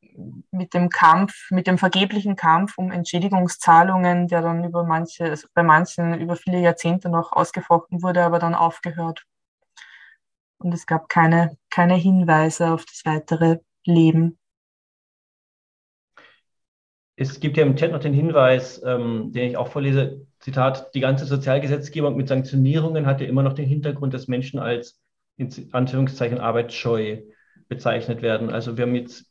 mit dem Kampf, mit dem vergeblichen Kampf um Entschädigungszahlungen, der dann über manche, also bei manchen über viele Jahrzehnte noch ausgefochten wurde, aber dann aufgehört und es gab keine, keine Hinweise auf das weitere Leben. Es gibt ja im Chat noch den Hinweis, ähm, den ich auch vorlese, Zitat, die ganze Sozialgesetzgebung mit Sanktionierungen hatte immer noch den Hintergrund, dass Menschen als in Anführungszeichen arbeitsscheu bezeichnet werden. Also wir haben jetzt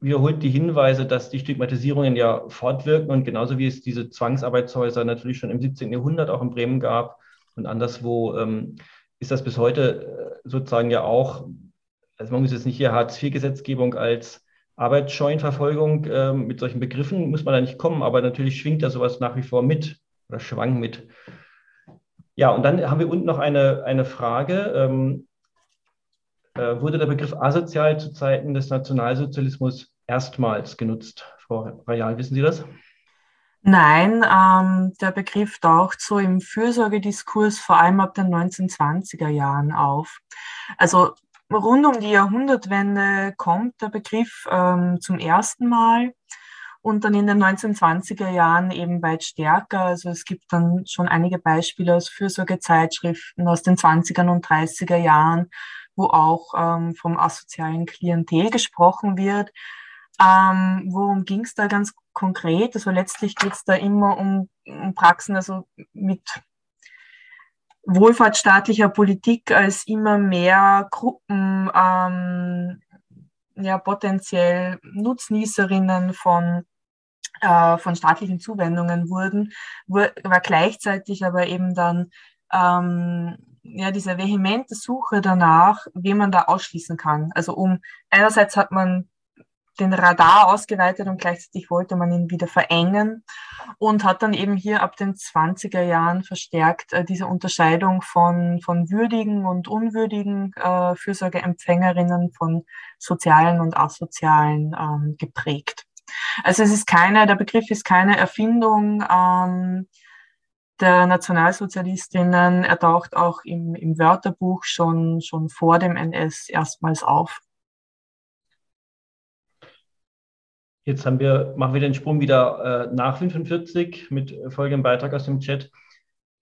wiederholt die Hinweise, dass die Stigmatisierungen ja fortwirken und genauso wie es diese Zwangsarbeitshäuser natürlich schon im 17. Jahrhundert auch in Bremen gab und anderswo ähm, ist das bis heute äh, sozusagen ja auch, also man muss jetzt nicht hier Hartz-IV-Gesetzgebung als Arbeitsscheuenverfolgung äh, mit solchen Begriffen, muss man da nicht kommen, aber natürlich schwingt da sowas nach wie vor mit oder schwang mit. Ja, und dann haben wir unten noch eine, eine Frage. Ähm, äh, wurde der Begriff asozial zu Zeiten des Nationalsozialismus erstmals genutzt? Frau Rayal, wissen Sie das? Nein, ähm, der Begriff taucht so im Fürsorgediskurs vor allem ab den 1920er Jahren auf. Also rund um die Jahrhundertwende kommt der Begriff ähm, zum ersten Mal und dann in den 1920er Jahren eben weit stärker. Also es gibt dann schon einige Beispiele aus Fürsorgezeitschriften aus den 20er und 30er Jahren, wo auch ähm, vom asozialen Klientel gesprochen wird. Ähm, worum ging es da ganz konkret? Also letztlich geht es da immer um, um Praxen, also mit wohlfahrtsstaatlicher Politik als immer mehr Gruppen ähm, ja, potenziell Nutznießerinnen von, äh, von staatlichen Zuwendungen wurden, war gleichzeitig aber eben dann ähm, ja, diese vehemente Suche danach, wen man da ausschließen kann. Also um einerseits hat man den Radar ausgeweitet und gleichzeitig wollte man ihn wieder verengen und hat dann eben hier ab den 20er Jahren verstärkt äh, diese Unterscheidung von, von würdigen und unwürdigen äh, Fürsorgeempfängerinnen von sozialen und asozialen ähm, geprägt. Also es ist keine, der Begriff ist keine Erfindung ähm, der Nationalsozialistinnen. Er taucht auch im, im Wörterbuch schon, schon vor dem NS erstmals auf. Jetzt haben wir, machen wir den Sprung wieder äh, nach 45 mit folgendem Beitrag aus dem Chat.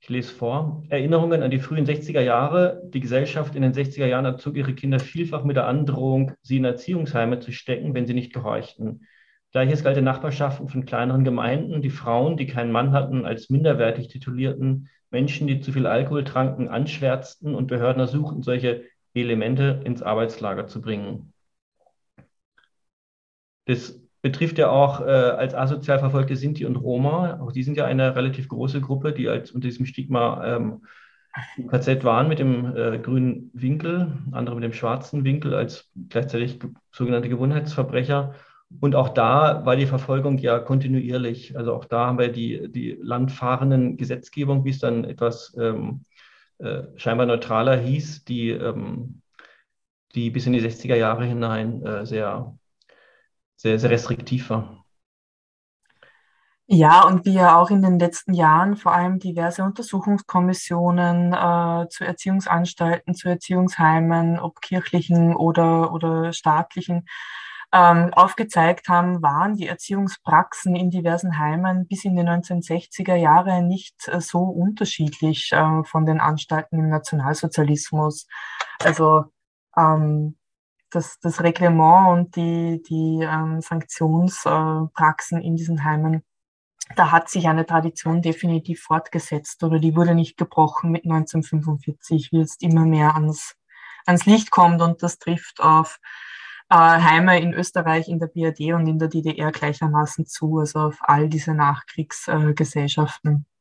Ich lese vor. Erinnerungen an die frühen 60er Jahre. Die Gesellschaft in den 60er Jahren erzog ihre Kinder vielfach mit der Androhung, sie in Erziehungsheime zu stecken, wenn sie nicht gehorchten. Gleiches galt den Nachbarschaften von kleineren Gemeinden. Die Frauen, die keinen Mann hatten, als minderwertig titulierten, Menschen, die zu viel Alkohol tranken, anschwärzten und Behörden ersuchten, solche Elemente ins Arbeitslager zu bringen. Das betrifft ja auch äh, als asozial verfolgte Sinti und Roma. Auch die sind ja eine relativ große Gruppe, die als unter diesem Stigma ähm, KZ waren mit dem äh, grünen Winkel, andere mit dem schwarzen Winkel als gleichzeitig sogenannte Gewohnheitsverbrecher. Und auch da war die Verfolgung ja kontinuierlich. Also auch da haben wir die, die landfahrenden Gesetzgebung, wie es dann etwas ähm, äh, scheinbar neutraler hieß, die, ähm, die bis in die 60er Jahre hinein äh, sehr sehr, sehr restriktiv war. Ja, und wie ja auch in den letzten Jahren vor allem diverse Untersuchungskommissionen äh, zu Erziehungsanstalten, zu Erziehungsheimen, ob kirchlichen oder, oder staatlichen, ähm, aufgezeigt haben, waren die Erziehungspraxen in diversen Heimen bis in die 1960er Jahre nicht äh, so unterschiedlich äh, von den Anstalten im Nationalsozialismus. Also ähm, das, das Reglement und die, die ähm, Sanktionspraxen in diesen Heimen, da hat sich eine Tradition definitiv fortgesetzt oder die wurde nicht gebrochen mit 1945, wie jetzt immer mehr ans, ans Licht kommt und das trifft auf äh, Heime in Österreich, in der BRD und in der DDR gleichermaßen zu, also auf all diese Nachkriegsgesellschaften. Äh,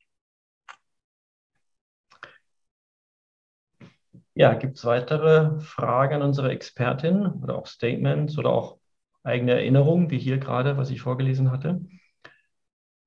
Ja, gibt es weitere Fragen an unsere Expertin oder auch Statements oder auch eigene Erinnerungen, wie hier gerade, was ich vorgelesen hatte?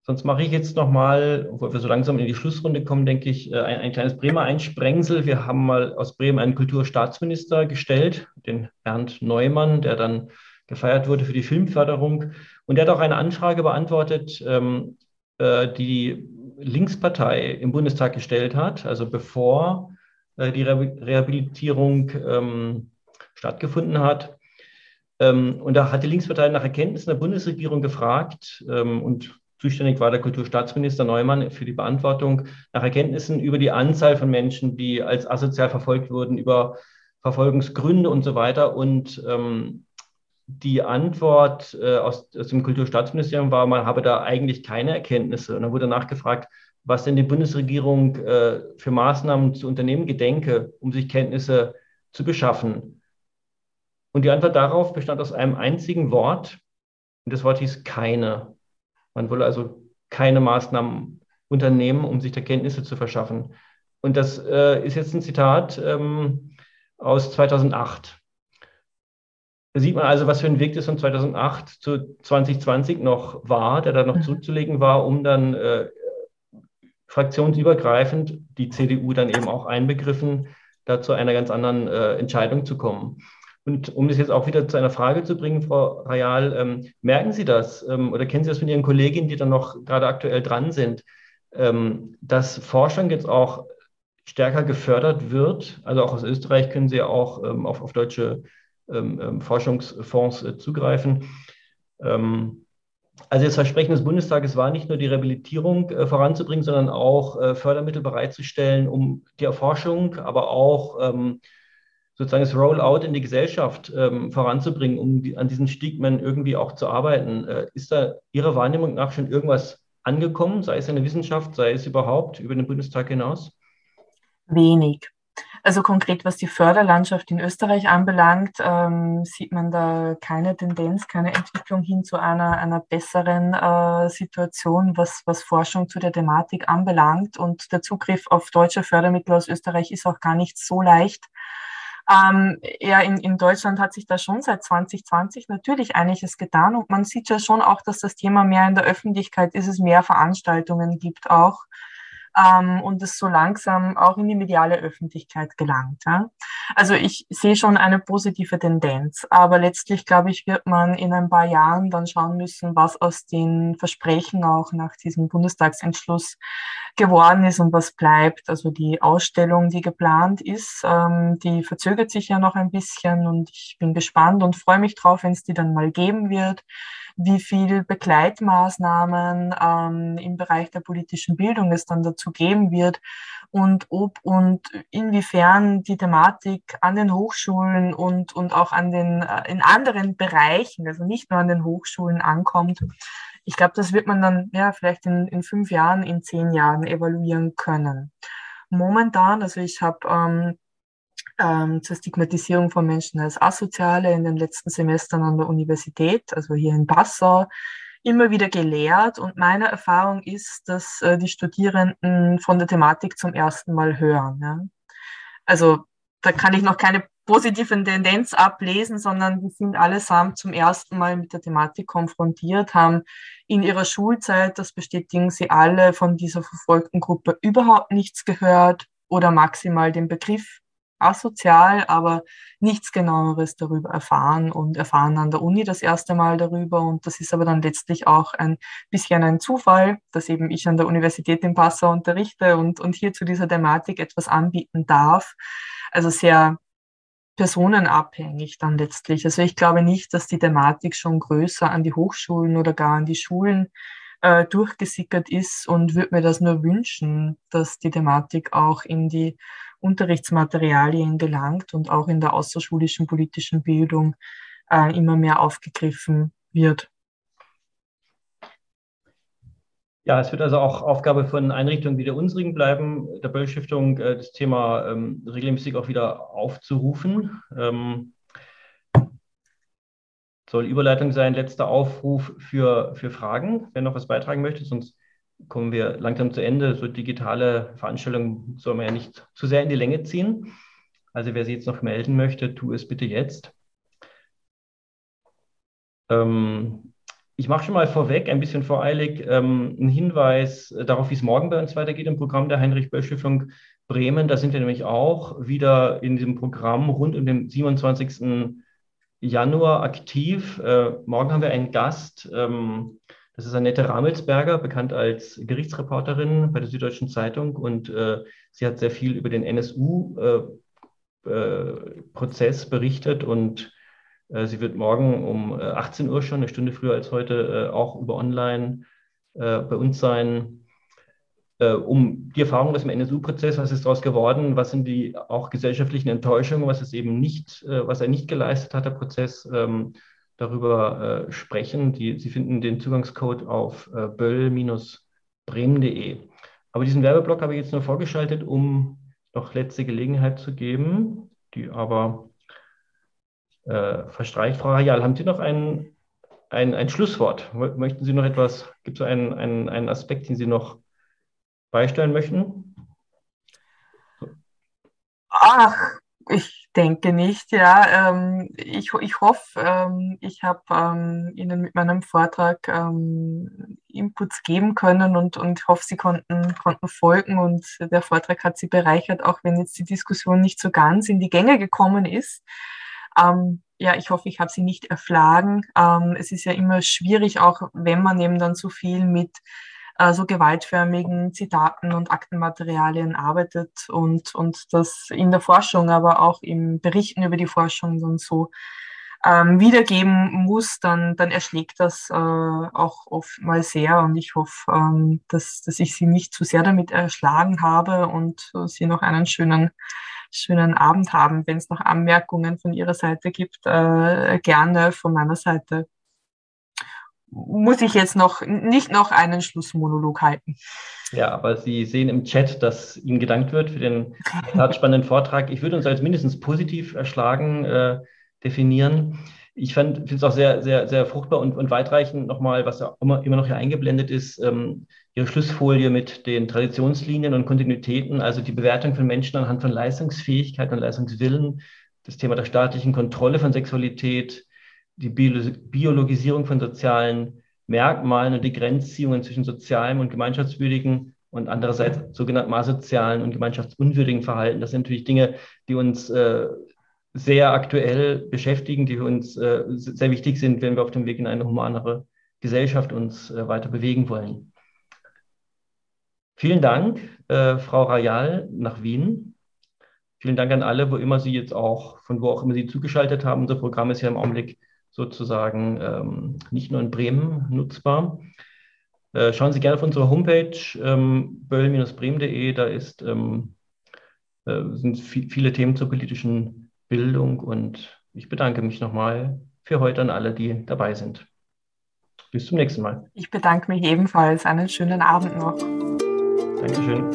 Sonst mache ich jetzt nochmal, obwohl wir so langsam in die Schlussrunde kommen, denke ich, äh, ein, ein kleines Bremer Einsprengsel. Wir haben mal aus Bremen einen Kulturstaatsminister gestellt, den Bernd Neumann, der dann gefeiert wurde für die Filmförderung. Und der hat auch eine Anfrage beantwortet, ähm, äh, die Linkspartei im Bundestag gestellt hat, also bevor die Rehabilitierung ähm, stattgefunden hat. Ähm, und da hat die Linkspartei nach Erkenntnissen der Bundesregierung gefragt ähm, und zuständig war der Kulturstaatsminister Neumann für die Beantwortung nach Erkenntnissen über die Anzahl von Menschen, die als asozial verfolgt wurden, über Verfolgungsgründe und so weiter. Und ähm, die Antwort äh, aus, aus, dem Kulturstaatsministerium war, man habe da eigentlich keine Erkenntnisse. Und dann wurde nachgefragt, was denn die Bundesregierung äh, für Maßnahmen zu unternehmen gedenke, um sich Kenntnisse zu beschaffen. Und die Antwort darauf bestand aus einem einzigen Wort. Und das Wort hieß keine. Man wolle also keine Maßnahmen unternehmen, um sich der Kenntnisse zu verschaffen. Und das äh, ist jetzt ein Zitat ähm, aus 2008. Da sieht man also, was für ein Weg das von 2008 zu 2020 noch war, der da noch mhm. zurückzulegen war, um dann äh, fraktionsübergreifend, die CDU dann eben auch einbegriffen, da zu einer ganz anderen äh, Entscheidung zu kommen. Und um das jetzt auch wieder zu einer Frage zu bringen, Frau Rayal, ähm, merken Sie das ähm, oder kennen Sie das von Ihren Kolleginnen, die dann noch gerade aktuell dran sind, ähm, dass Forschung jetzt auch stärker gefördert wird? Also auch aus Österreich können Sie ja auch ähm, auf, auf deutsche ähm, ähm, Forschungsfonds äh, zugreifen. Also das Versprechen des Bundestages war nicht nur die Rehabilitierung äh, voranzubringen, sondern auch äh, Fördermittel bereitzustellen, um die Erforschung, aber auch ähm, sozusagen das Rollout in die Gesellschaft ähm, voranzubringen, um die, an diesen Stigmen irgendwie auch zu arbeiten. Äh, ist da Ihrer Wahrnehmung nach schon irgendwas angekommen, sei es in der Wissenschaft, sei es überhaupt über den Bundestag hinaus? Wenig. Also konkret, was die Förderlandschaft in Österreich anbelangt, ähm, sieht man da keine Tendenz, keine Entwicklung hin zu einer, einer besseren äh, Situation, was, was Forschung zu der Thematik anbelangt. Und der Zugriff auf deutsche Fördermittel aus Österreich ist auch gar nicht so leicht. Ähm, ja, in, in Deutschland hat sich da schon seit 2020 natürlich einiges getan und man sieht ja schon auch, dass das Thema mehr in der Öffentlichkeit ist, es mehr Veranstaltungen gibt auch ähm, und es so langsam auch in die mediale Öffentlichkeit gelangt. Ja? Also ich sehe schon eine positive Tendenz, aber letztlich, glaube ich, wird man in ein paar Jahren dann schauen müssen, was aus den Versprechen auch nach diesem Bundestagsentschluss geworden ist und was bleibt. Also die Ausstellung, die geplant ist, ähm, die verzögert sich ja noch ein bisschen und ich bin gespannt und freue mich drauf, wenn es die dann mal geben wird wie viel Begleitmaßnahmen ähm, im Bereich der politischen Bildung es dann dazu geben wird und ob und inwiefern die Thematik an den Hochschulen und, und auch an den, äh, in anderen Bereichen, also nicht nur an den Hochschulen ankommt. Ich glaube, das wird man dann ja vielleicht in, in fünf Jahren, in zehn Jahren evaluieren können. Momentan, also ich habe ähm, ähm, zur Stigmatisierung von Menschen als Asoziale in den letzten Semestern an der Universität, also hier in Passau, immer wieder gelehrt. Und meine Erfahrung ist, dass äh, die Studierenden von der Thematik zum ersten Mal hören. Ja. Also da kann ich noch keine positive Tendenz ablesen, sondern die sind allesamt zum ersten Mal mit der Thematik konfrontiert, haben in ihrer Schulzeit, das bestätigen sie alle, von dieser verfolgten Gruppe überhaupt nichts gehört oder maximal den Begriff asozial, aber nichts genaueres darüber erfahren und erfahren an der Uni das erste Mal darüber. Und das ist aber dann letztlich auch ein bisschen ein Zufall, dass eben ich an der Universität in Passau unterrichte und, und hier zu dieser Thematik etwas anbieten darf. Also sehr personenabhängig dann letztlich. Also ich glaube nicht, dass die Thematik schon größer an die Hochschulen oder gar an die Schulen äh, durchgesickert ist und würde mir das nur wünschen, dass die Thematik auch in die Unterrichtsmaterialien gelangt und auch in der außerschulischen politischen Bildung äh, immer mehr aufgegriffen wird. Ja, es wird also auch Aufgabe von Einrichtungen wie der unsrigen bleiben, der Böll Stiftung, äh, das Thema ähm, regelmäßig auch wieder aufzurufen. Ähm, soll Überleitung sein, letzter Aufruf für, für Fragen, wer noch was beitragen möchte, sonst kommen wir langsam zu Ende. So digitale Veranstaltungen soll man ja nicht zu sehr in die Länge ziehen. Also wer sich jetzt noch melden möchte, tu es bitte jetzt. Ähm, ich mache schon mal vorweg, ein bisschen voreilig, ähm, einen Hinweis darauf, wie es morgen bei uns weitergeht im Programm der Heinrich-Böll-Stiftung Bremen. Da sind wir nämlich auch wieder in diesem Programm rund um den 27. Januar aktiv. Äh, morgen haben wir einen Gast. Ähm, das ist Annette Ramelsberger, bekannt als Gerichtsreporterin bei der Süddeutschen Zeitung und äh, sie hat sehr viel über den NSU-Prozess äh, äh, berichtet und äh, sie wird morgen um 18 äh, Uhr schon, eine Stunde früher als heute, auch über online bei uns sein, um die Erfahrung aus dem NSU-Prozess, was ist daraus geworden, was sind die auch gesellschaftlichen Enttäuschungen, was ist eben nicht, was er nicht geleistet hat, der Prozess, ähm, darüber äh, sprechen. Die, Sie finden den Zugangscode auf äh, böll-bremen.de. Aber diesen Werbeblock habe ich jetzt nur vorgeschaltet, um noch letzte Gelegenheit zu geben, die aber äh, verstreicht. Frau Hayal, haben Sie noch ein, ein, ein Schlusswort? Möchten Sie noch etwas, gibt es einen, einen, einen Aspekt, den Sie noch beisteuern möchten? Ach, ich denke nicht, ja. Ähm, ich, ich hoffe, ähm, ich habe ähm, Ihnen mit meinem Vortrag ähm, Inputs geben können und, und hoffe, Sie konnten, konnten folgen und der Vortrag hat Sie bereichert, auch wenn jetzt die Diskussion nicht so ganz in die Gänge gekommen ist. Ähm, ja, ich hoffe, ich habe Sie nicht erschlagen. Ähm, es ist ja immer schwierig, auch wenn man eben dann so viel mit äh, so gewaltförmigen Zitaten und Aktenmaterialien arbeitet und, und das in der Forschung, aber auch im Berichten über die Forschung dann so ähm, wiedergeben muss, dann, dann erschlägt das äh, auch oft mal sehr. Und ich hoffe, ähm, dass, dass ich Sie nicht zu sehr damit erschlagen habe und äh, Sie noch einen schönen, schönen Abend haben. Wenn es noch Anmerkungen von Ihrer Seite gibt, äh, gerne von meiner Seite muss ich jetzt noch nicht noch einen Schlussmonolog halten. Ja, aber Sie sehen im Chat, dass Ihnen gedankt wird für den spannenden Vortrag. Ich würde uns als mindestens positiv erschlagen äh, definieren. Ich finde es auch sehr, sehr, sehr fruchtbar und, und weitreichend nochmal, was ja immer, immer noch hier eingeblendet ist, ähm, Ihre Schlussfolie mit den Traditionslinien und Kontinuitäten, also die Bewertung von Menschen anhand von Leistungsfähigkeit und Leistungswillen das Thema der staatlichen Kontrolle von Sexualität, die Biologisierung von sozialen Merkmalen und die Grenzziehungen zwischen sozialem und gemeinschaftswürdigen und andererseits sogenannten asozialen und gemeinschaftsunwürdigen Verhalten. Das sind natürlich Dinge, die uns äh, sehr aktuell beschäftigen, die uns äh, sehr wichtig sind, wenn wir auf dem Weg in eine humanere Gesellschaft uns äh, weiter bewegen wollen. Vielen Dank, äh, Frau Rayal nach Wien. Vielen Dank an alle, wo immer Sie jetzt auch, von wo auch immer Sie zugeschaltet haben. Unser Programm ist ja im Augenblick sozusagen ähm, nicht nur in Bremen nutzbar. Äh, schauen Sie gerne auf unsere Homepage ähm, böll-bremen.de. Da ist, ähm, äh, sind viele Themen zur politischen Bildung und ich bedanke mich nochmal für heute an alle, die dabei sind. Bis zum nächsten Mal. Ich bedanke mich ebenfalls. Einen schönen Abend noch. Dankeschön.